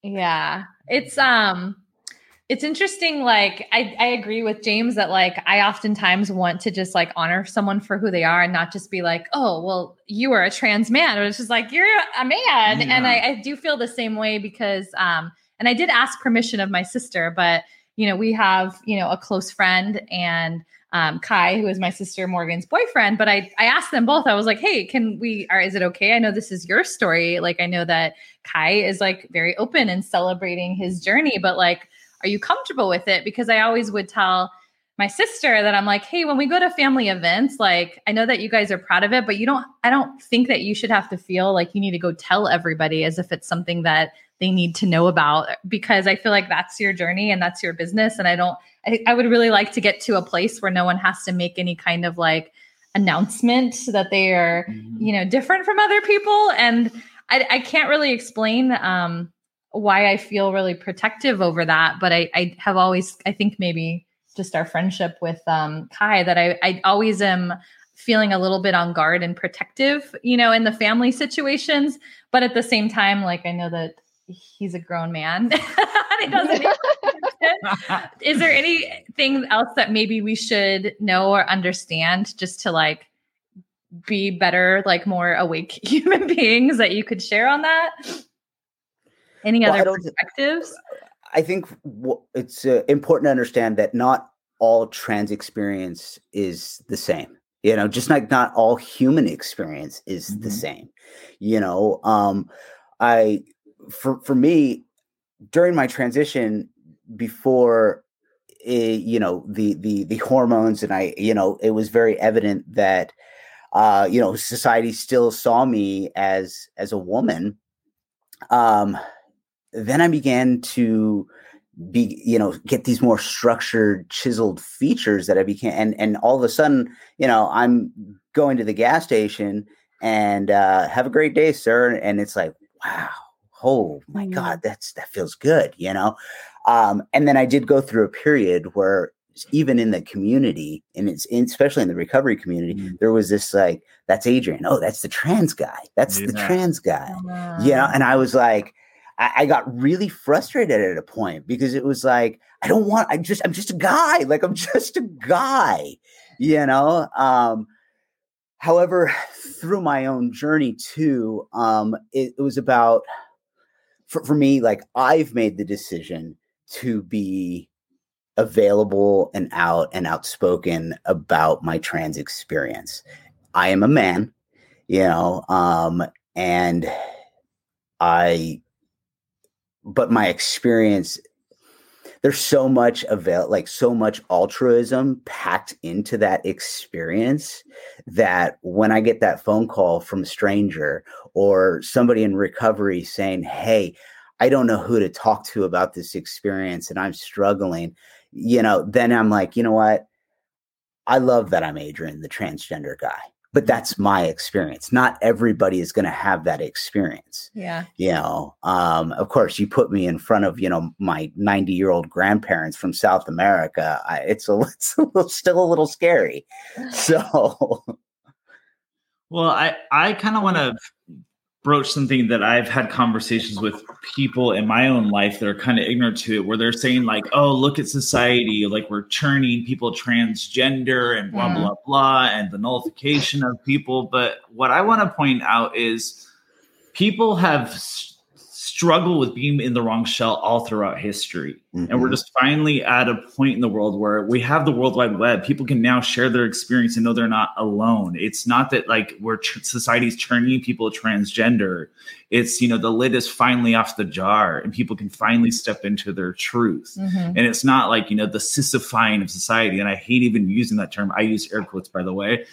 Yeah. It's um it's interesting like I, I agree with james that like i oftentimes want to just like honor someone for who they are and not just be like oh well you are a trans man or it's just like you're a man yeah. and I, I do feel the same way because um and i did ask permission of my sister but you know we have you know a close friend and um, Kai, who is my sister Morgan's boyfriend. But I, I asked them both. I was like, "Hey, can we? Or is it okay? I know this is your story. Like, I know that Kai is like very open and celebrating his journey, but like, are you comfortable with it? Because I always would tell my sister that I'm like, hey, when we go to family events, like I know that you guys are proud of it, but you don't, I don't think that you should have to feel like you need to go tell everybody as if it's something that they need to know about because I feel like that's your journey and that's your business. And I don't, I, I would really like to get to a place where no one has to make any kind of like announcement that they are, mm-hmm. you know, different from other people. And I, I can't really explain, um, why I feel really protective over that. But I, I have always, I think maybe just our friendship with um, Kai that I, I always am feeling a little bit on guard and protective, you know, in the family situations. But at the same time, like I know that he's a grown man. [LAUGHS] he doesn't. Is there anything else that maybe we should know or understand just to like be better, like more awake [LAUGHS] human beings that you could share on that? Any well, other perspectives? I think it's uh, important to understand that not all trans experience is the same you know just like not all human experience is mm-hmm. the same you know um i for for me during my transition before it, eh, you know the the the hormones and i you know it was very evident that uh you know society still saw me as as a woman um then i began to be you know get these more structured chiseled features that i became and and all of a sudden you know i'm going to the gas station and uh have a great day sir and it's like wow oh my god that's that feels good you know um and then i did go through a period where even in the community and it's in, especially in the recovery community mm. there was this like that's adrian oh that's the trans guy that's yeah. the trans guy uh, you know and i was like I, I got really frustrated at a point because it was like, I don't want, I just, I'm just a guy. Like, I'm [LAUGHS] just a guy, you know? Um, however, through my own journey too, um, it, it was about, for, for me, like, I've made the decision to be available and out and outspoken about my trans experience. I am a man, you know, um, and I but my experience there's so much avail like so much altruism packed into that experience that when i get that phone call from a stranger or somebody in recovery saying hey i don't know who to talk to about this experience and i'm struggling you know then i'm like you know what? I love that i'm adrian the transgender guy but that's my experience. Not everybody is going to have that experience yeah. you know? Um, of course you put me in front of you know my 90 year old grandparents from south america I, it's, a, [LAUGHS] it's a little, still a little scary. [LAUGHS] So [LAUGHS] well i i kind of want to broach something that I've had conversations with people in my own life that are kind of ignorant to it, where they're saying, like, oh, look at society, like we're churning people transgender and blah, mm. blah, blah, and the nullification of people. But what I want to point out is people have struggle with being in the wrong shell all throughout history. Mm-hmm. And we're mm-hmm. just finally at a point in the world where we have the World Wide Web. People can now share their experience and know they're not alone. It's not that like we're tr- society's turning people transgender. It's, you know, the lid is finally off the jar and people can finally step into their truth. Mm-hmm. And it's not like, you know, the sissifying of society. And I hate even using that term. I use air quotes, by the way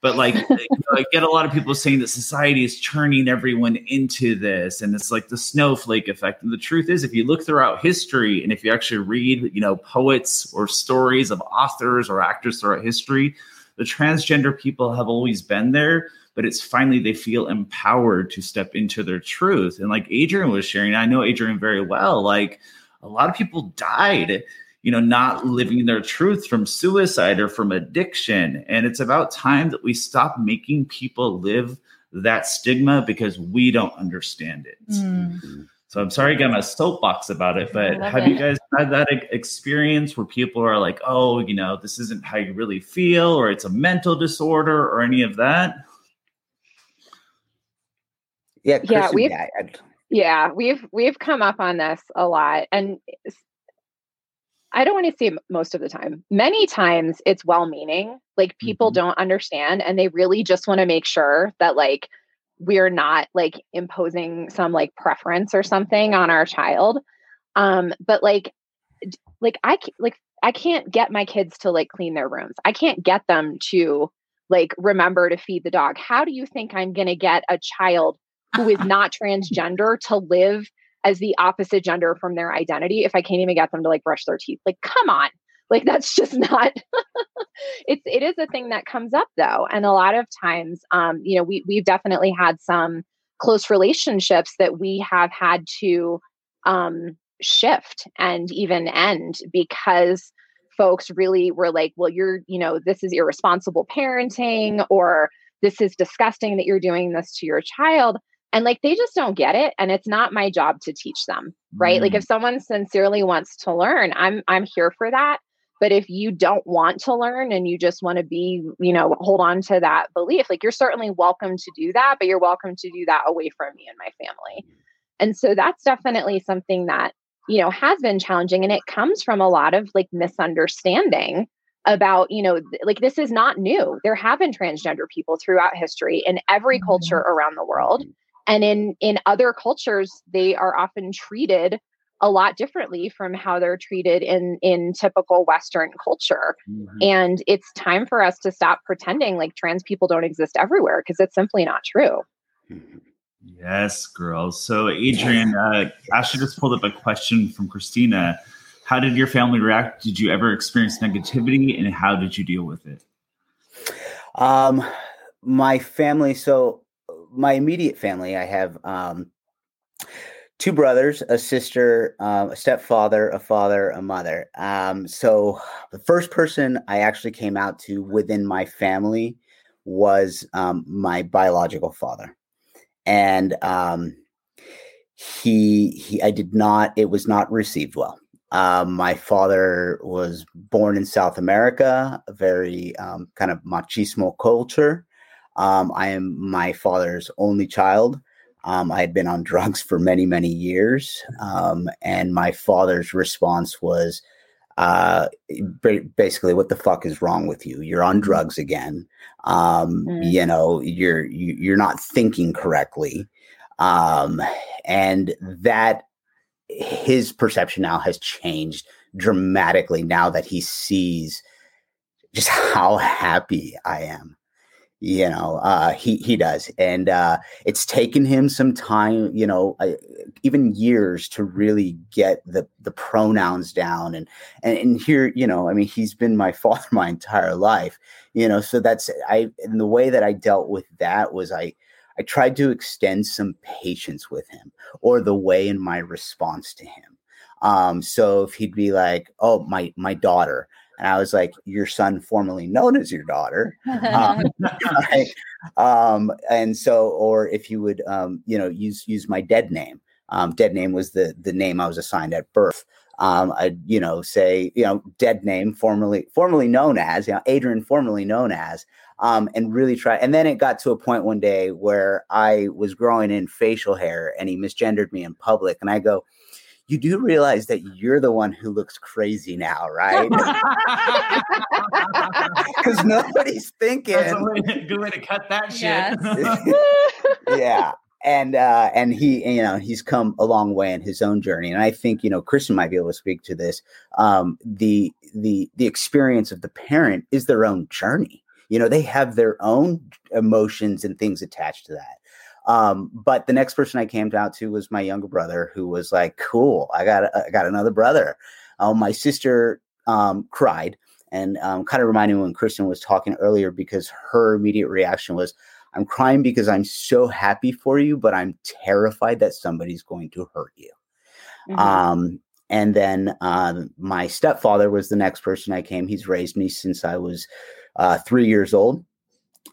but like [LAUGHS] you know, I get a lot of people saying that society is turning everyone into this, and it's like the snowflake effect. And the truth is, if you look throughout history, and if you actually read, you know, poets or stories of authors or actors throughout history, the transgender people have always been there. But it's finally they feel empowered to step into their truth. And like Adrian was sharing, I know Adrian very well. Like a lot of people died you know, not living their truth from suicide or from addiction. And it's about time that we stop making people live that stigma because we don't understand it. Mm. So I'm sorry I got my soapbox about it, but have it. you guys had that experience where people are like, oh, you know, this isn't how you really feel, or it's a mental disorder, or any of that? Yeah, yeah, we've yeah, we've we've come up on this a lot, and I don't want to say most of the time. Many times it's well meaning. Like people mm-hmm. don't understand and they really just want to make sure that like we're not like imposing some like preference or something on our child. Um but like like I like I can't get my kids to like clean their rooms. I can't get them to like remember to feed the dog. How do you think I'm going to get a child who is not [LAUGHS] transgender to live as the opposite gender from their identity if I can't even get them to like brush their teeth. Like, come on. Like that's [LAUGHS] just not [LAUGHS] it's it is a thing that comes up though. And a lot of times, um, you know, we we've definitely had some close relationships that we have had to um shift and even end because folks really were like, well, you're, you know, this is irresponsible parenting or this is disgusting that you're doing this to your child. And like they just don't get it. And it's not my job to teach them. Right. Mm. Like if someone sincerely wants to learn, I'm I'm here for that. But if you don't want to learn and you just want to be, you know, hold on to that belief, like you're certainly welcome to do that, but you're welcome to do that away from me and my family. And so that's definitely something that, you know, has been challenging. And it comes from a lot of like misunderstanding about, you know, th- like this is not new. There have been transgender people throughout history in every culture mm-hmm. around the world. And in in other cultures, they are often treated a lot differently from how they're treated in in typical western culture. Mm-hmm. and it's time for us to stop pretending like trans people don't exist everywhere because it's simply not true. Mm-hmm. yes girls. So adrian uh, ashley just pulled up a question from christina. How did your family react? Did you ever experience negativity and how did you deal with it? Um my family so my immediate family i have um two brothers, a sister, uh, a stepfather, a father, a mother. Um, so the first person I actually came out to within my family was um, my biological father, and um, he he I did not. It was not received well. Um, my father was born in South America, a very um, kind of machismo culture. Um, I am my father's only child. Um, I had been on drugs for many, many years. Um, and my father's response was uh, basically, what the fuck is wrong with you? You're on mm-hmm. drugs again. Um, mm. You know, you're, you, are you are not thinking correctly. Um, and that his perception now has changed dramatically now that he sees just how happy I am you know uh he he does and uh it's taken him some time you know uh, even years to really get the the pronouns down and, and and here you know i mean he's been my [LAUGHS] father my entire life you know so that's i and the way that i dealt with that was i i tried to extend some patience with him or the way in my response to him. Um so if he'd be like oh my my daughter and I was like, your son formerly known as your daughter. [LAUGHS] Um, right? um, and so, or if you would, um, you know, use, use my dead name. Um, dead name was the, the name I was assigned at birth. Um, I, you know, say, you know, dead name, formerly, formerly known as, you know, Adrian, formerly known as, um, and really try. And then it got to a point one day where I was growing in facial hair and he misgendered me in public. And I go, you do realize that you're the one who looks crazy now, right? [LAUGHS] Because nobody's thinking. That's a way to, good way to cut that shit. Yes. [LAUGHS] yeah. And uh, and he, you know, he's come a long way in his own journey. And I think, you know, Kristen might be able to speak to this. Um, the the the experience of the parent is their own journey. You know, they have their own emotions and things attached to that. Um, but the next person I came out to was my younger brother, who was like, "Cool, I got I got another brother." Um, my sister um, cried and um, kind of reminded me when Kristen was talking earlier because her immediate reaction was, "I'm crying because I'm so happy for you, but I'm terrified that somebody's going to hurt you." Mm-hmm. Um, and then uh, my stepfather was the next person I came. He's raised me since I was uh, three years old,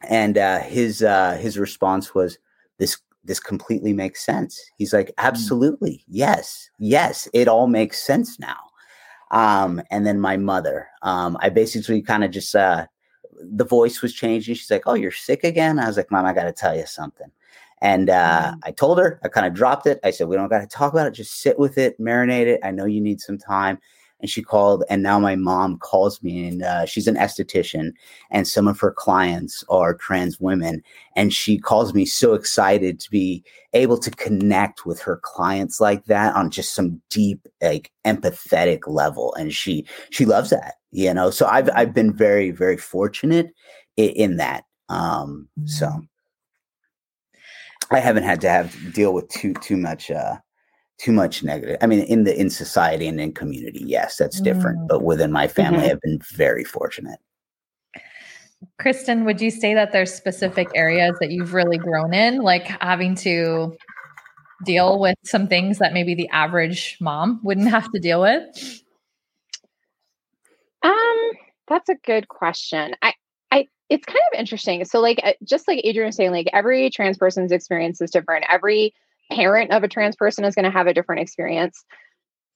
and uh, his uh, his response was, this this completely makes sense. He's like, mm. absolutely, yes, yes, it all makes sense now. Um, and then my mother, um, I basically kind of just uh, the voice was changing. She's like, "Oh, you're sick again." I was like, "Mom, I got to tell you something." And uh, mm. I told her, I kind of dropped it. I said, "We don't got to talk about it. Just sit with it, marinate it. I know you need some time." And she called and now my mom calls me and uh, she's an esthetician and some of her clients are trans women and she calls me so excited to be able to connect with her clients like that on just some deep like empathetic level and she she loves that you know? So i've i've been very very fortunate in, in that um so. I haven't had to have deal with too too much uh too much negative. I mean, in the in society and in community, yes, that's different. Mm. But within my family, mm-hmm. I've been very fortunate. Kristen, would you say that there's specific areas that you've really grown in, like having to deal with some things that maybe the average mom wouldn't have to deal with? Um, that's a good question. I I it's kind of interesting. So like uh, just like Adrian was saying, like every trans person's experience is different. Every parent of a trans person is going to have a different experience.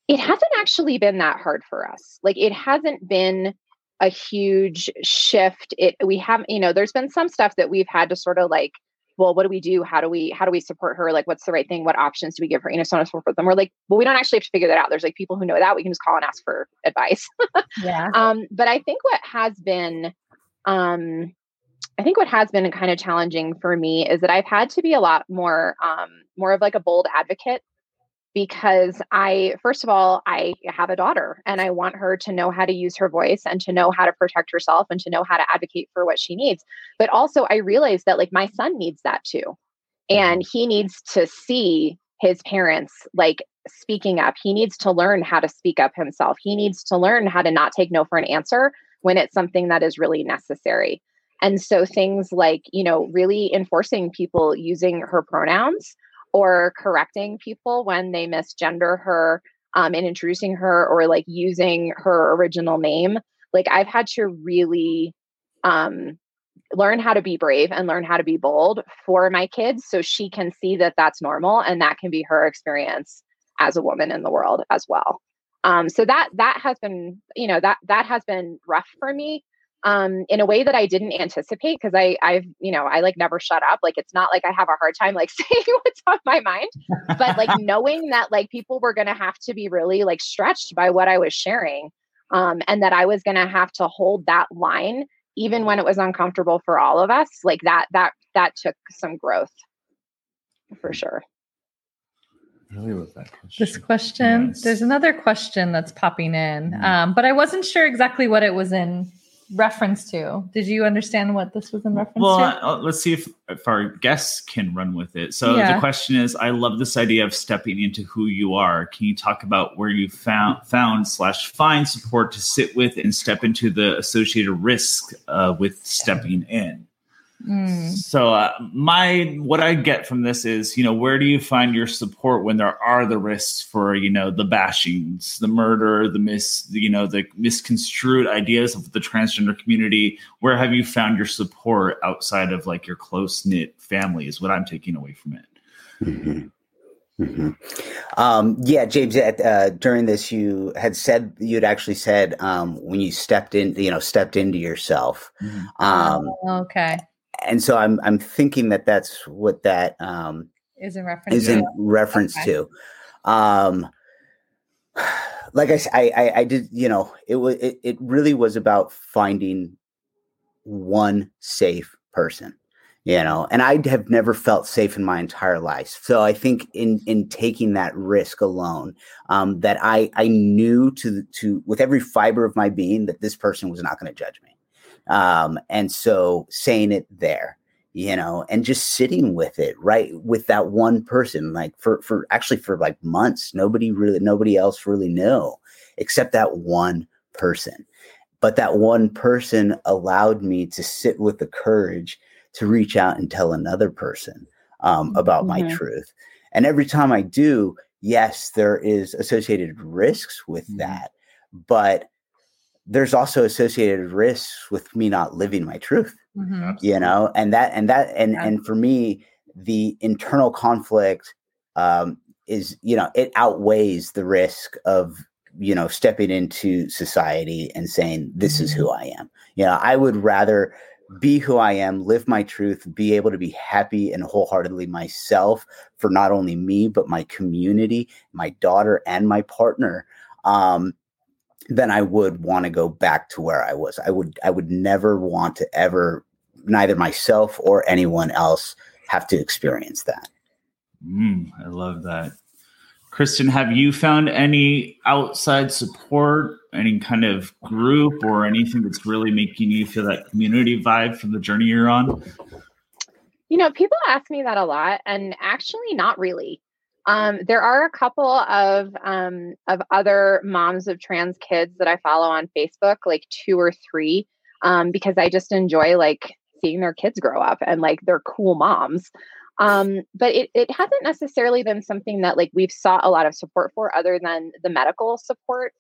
It hasn't actually been that hard for us. Like it hasn't been a huge shift. It we have, you know, there's been some stuff that we've had to sort of like well, what do we do? How do we how do we support her? Like, what's the right thing? What options do we give her? You know, so on and so forth. And we're like, well, we don't actually have to figure that out. There's like people who know that. We can just call and ask for advice. [LAUGHS] yeah. Um, but I think what has been um I think what has been kind of challenging for me is that I've had to be a lot more um more of like a bold advocate because I, first of all, I have a daughter and I want her to know how to use her voice and to know how to protect herself and to know how to advocate for what she needs. But also, I realize that like my son needs that too. And he needs to see his parents like speaking up. He needs to learn how to speak up himself. He needs to learn how to not take no for an answer when it's something that is really necessary. And so things like, you know, really enforcing people using her pronouns or correcting people when they misgender her um, and introducing her or like using her original name. Like I've had to really um, learn how to be brave and learn how to be bold for my kids so she can see that that's normal and that can be her experience as a woman in the world as well. Um, so that that has been you know that that has been rough for me um in a way that I didn't anticipate because I I've you know I like never shut up like it's not like I have a hard time like [LAUGHS] saying what's on my mind but like [LAUGHS] knowing that like people were going to have to be really like stretched by what I was sharing um and that I was going to have to hold that line even when it was uncomfortable for all of us like that that that took some growth for sure really was that question? This question, yes. there's another question that's popping in, mm-hmm. um, but I wasn't sure exactly what it was in reference to. Did you understand what this was in reference well, to? Well, uh, let's see if, if our guests can run with it. So yeah. the question is, I love this idea of stepping into who you are. Can you talk about where you found found slash find support to sit with and step into the associated risk uh, with stepping in? Mm. So uh, my what I get from this is, you know, where do you find your support when there are the risks for, you know, the bashings, the murder, the mis, you know, the misconstrued ideas of the transgender community? Where have you found your support outside of like your close knit family? Is what I'm taking away from it. Mm-hmm. Mm-hmm. Um, yeah, James. Uh, during this, you had said you had actually said um, when you stepped in, you know, stepped into yourself. Mm-hmm. Um, oh, okay and so I'm I'm thinking that that's what that um, is in reference is in reference okay. to. Um, like I, I I did you know it was it, it really was about finding one safe person you know and i have never felt safe in my entire life so i think in in taking that risk alone um that i i knew to to with every fiber of my being that this person was not going to judge me um, and so saying it there, you know, and just sitting with it, right, with that one person, like for for actually for like months, nobody really, nobody else really knew except that one person. But that one person allowed me to sit with the courage to reach out and tell another person um, about mm-hmm. my truth. And every time I do, yes, there is associated risks with mm-hmm. that, but there's also associated risks with me not living my truth mm-hmm. you know and that and that and yeah. and for me the internal conflict um is you know it outweighs the risk of you know stepping into society and saying this mm-hmm. is who i am you know i would rather be who I am, live my truth, be able to be happy and wholeheartedly myself for not only me, but my community, my daughter, and my partner. Um, then I would want to go back to where I was. I would I would never want to ever neither myself or anyone else have to experience that. Mm, I love that. Kristen, have you found any outside support, any kind of group or anything that's really making you feel that community vibe from the journey you're on? You know, people ask me that a lot, and actually, not really. Um, there are a couple of um, of other moms of trans kids that I follow on Facebook, like two or three, um, because I just enjoy like seeing their kids grow up and like they're cool moms. Um, but it, it hasn't necessarily been something that like we've sought a lot of support for other than the medical support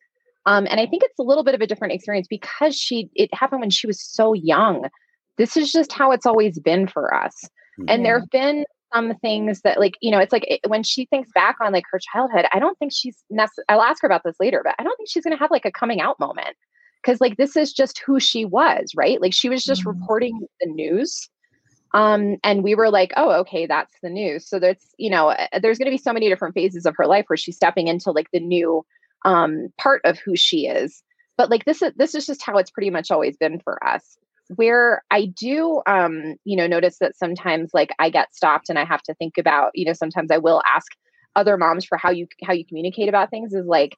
Um, and I think it's a little bit of a different experience because she it happened when she was so young. This is just how it's always been for us. Mm-hmm. And there have been some things that like you know it's like it, when she thinks back on like her childhood i don't think she's necessarily i'll ask her about this later but i don't think she's going to have like a coming out moment. Because like this is just who she was right? Like she was just mm-hmm. reporting the news um and we were like oh okay that's the news. So that's you know uh, there's going to be so many different phases of her life where she's stepping into like the new um part of who she is. But like this is this is just how it's pretty much always been for us where i do um you know notice that sometimes like i get stopped and i have to think about you know sometimes i will ask other moms for how you how you communicate about things is like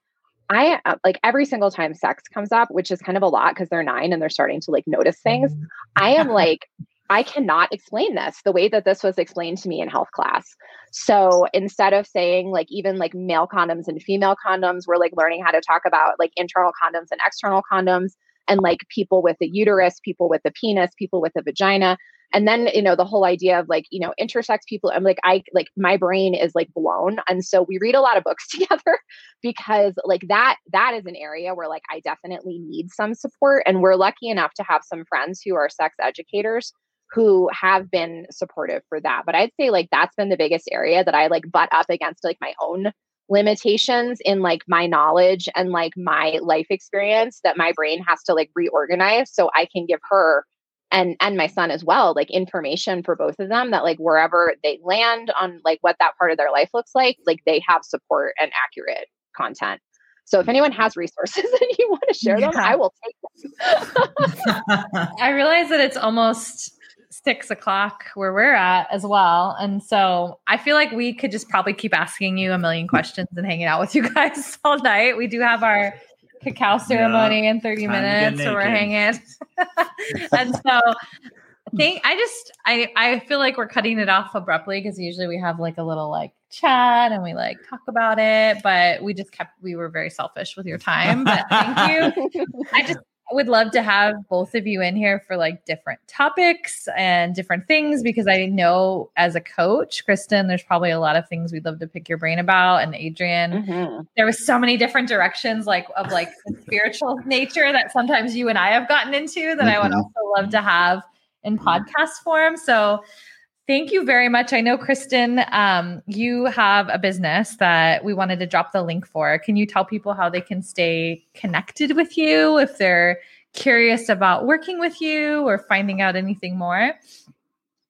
I uh, like every single time sex comes up, which is kind of a lot because they're nine and they're starting to like notice things. Mm-hmm. I am [LAUGHS] like, I cannot explain this the way that this was explained to me in health class. So instead of saying like even like male condoms and female condoms, we're like learning how to talk about like internal condoms and external condoms and like people with a uterus, people with a penis, people with a vagina. And then you know the whole idea of like you know intersex people i'm like i like my brain is like blown. And so we read a lot of books [LAUGHS] together because like that that is an area where like i definitely need some support. And we're lucky enough to have some friends who are sex educators who have been supportive for that. But i'd say like that's been the biggest area that i like butt up against like my own limitations in like my knowledge and like my life experience that my brain has to like reorganize so i can give her and and my son as well like information for both of them that like wherever they land on like what that part of their life looks like like they have support and accurate content so if anyone has resources [LAUGHS] and you want to share yeah. them i will take them [LAUGHS] i realize that it's almost six o'clock where we're at as well and so i feel like we could just probably keep asking you a million questions and hanging out with you [LAUGHS] guys all night we do have our cacao ceremony yeah, in 30 minutes. So we're hanging. [LAUGHS] and so I think I just I I feel like we're cutting it off abruptly because usually we have like a little like chat and we like talk about it, but we just kept we were very selfish with your time. But thank you. [LAUGHS] I just would love to have both of you in here for like different topics and different things because I know as a coach, Kristen, there's probably a lot of things we'd love to pick your brain about. And Adrian, mm-hmm. there was so many different directions like of like spiritual nature that sometimes you and I have gotten into that mm-hmm. I would mm-hmm. also love to have in podcast form. So Thank you very much. I know, Kristen, um, you have a business that we wanted to drop the link for. Can you tell people how they can stay connected with you if they're curious about working with you or finding out anything more?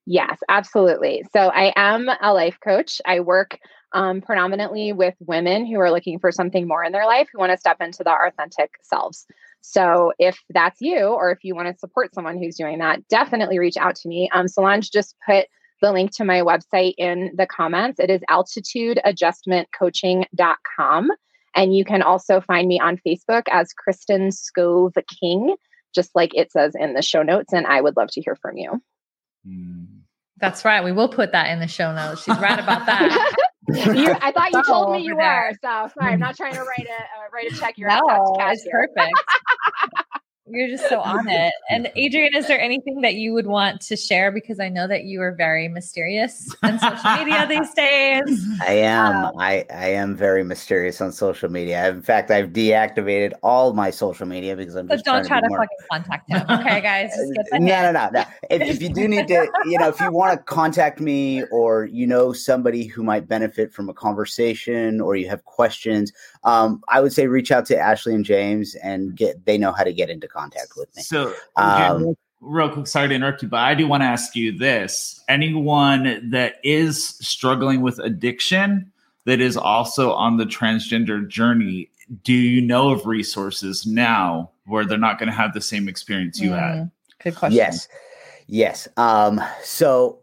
Yes, absolutely. So I am a life coach. I work um, predominantly with women who are looking for something more in their life, who want to step into their authentic selves. So if that's you, or if you want to support someone who's doing that, definitely reach out to me. Um, Solange just put the link to my website in the comments. It is altitudeadjustmentcoaching.com. And you can also find me on Facebook as Kristen Skov King, just like it says in the show notes. And I would love to hear from you. Hmm. That's right. We will put that in the show notes. She's right about that. [LAUGHS] you, I thought you told me you were. So sorry, I'm not trying to write a uh, write a check. You're no, it's perfect. You're just so on [LAUGHS] it. And Adrian, is there anything that you would want to share? Because I know that you are very mysterious on social media [LAUGHS] these days. I am. Um, I, I am very mysterious on social media. In fact, I've deactivated all my social media because I'm just. don't try to, to fucking contact him. Okay, guys. [LAUGHS] no, no, no, no. If, if you do need to, you know, if you want to contact me or you know somebody who might benefit from a conversation or you have questions, um, I would say reach out to Ashley and James and get. They know how to get into contact contact with me. So, um, real quick, sorry to interrupt you, but I do want to ask you this: anyone that is struggling with addiction that is also on the transgender journey, do you know of resources now where they're not going to have the same experience you mm, had? Good question. Yes, yes. Um, so.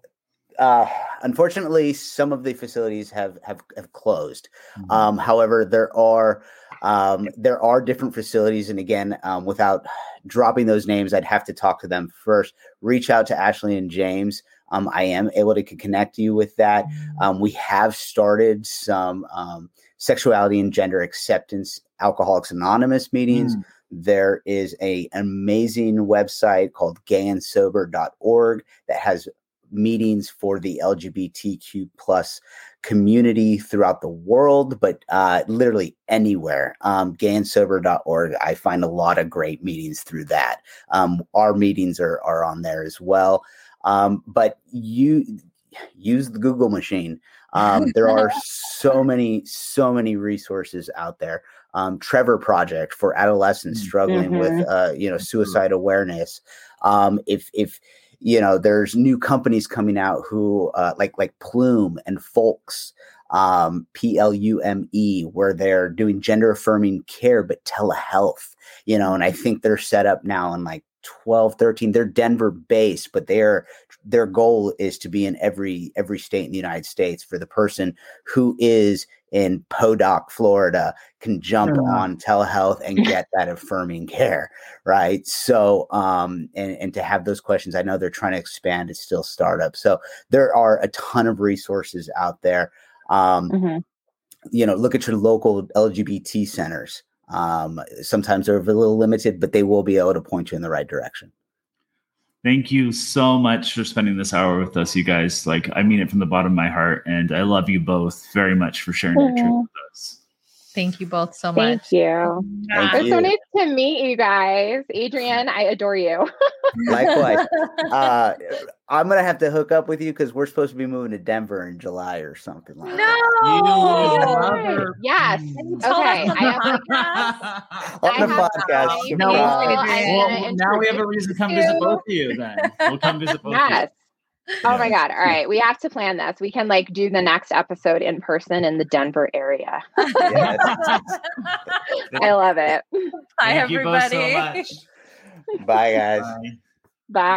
Uh, unfortunately, some of the facilities have have, have closed. Mm-hmm. Um, however, there are um, there are different facilities, and again, um, without dropping those names, I'd have to talk to them first. Reach out to Ashley and James. Um, I am able to connect you with that. Um, we have started some um, sexuality and gender acceptance Alcoholics Anonymous meetings. Mm. There is a amazing website called gayandsober.org that has meetings for the LGBTQ plus community throughout the world, but uh, literally anywhere. Um, gayandsober.org, I find a lot of great meetings through that. Um, our meetings are, are on there as well. Um, but you use the Google machine. Um, [LAUGHS] there are so many, so many resources out there. Um, Trevor Project for adolescents struggling mm-hmm. with, uh, you know, mm-hmm. suicide awareness. Um, if if you know, there's new companies coming out who uh, like like Plume and FOLX, um, P L U M E, where they're doing gender affirming care but telehealth. You know, and I think they're set up now in like 12 13 they're denver based but their their goal is to be in every every state in the united states for the person who is in Podunk, Florida, can jump on telehealth and get that affirming care, right? So, um, and and to have those questions, I know they're trying to expand. It's still startup, so there are a ton of resources out there. Um, mm-hmm. You know, look at your local LGBT centers. Um, sometimes they're a little limited, but they will be able to point you in the right direction. Thank you so much for spending this hour with us, you guys. Like, I mean it from the bottom of my heart. And I love you both very much for sharing your truth with us. Thank you both so much. Thank you. Thank it's you. so nice to meet you guys. Adrian, I adore you. [LAUGHS] Likewise. [LAUGHS] Uh, I'm gonna have to hook up with you because we're supposed to be moving to Denver in July or something like no! that. No. Yes. Okay. I have, [LAUGHS] on the podcast. No, well, now we have a reason to come visit both of you. Then we'll come visit both. Of you. Yes. Oh my God. All right. We have to plan this. We can like do the next episode in person in the Denver area. [LAUGHS] I love it. Hi, Thank everybody. So Bye, guys. Bye. Bye.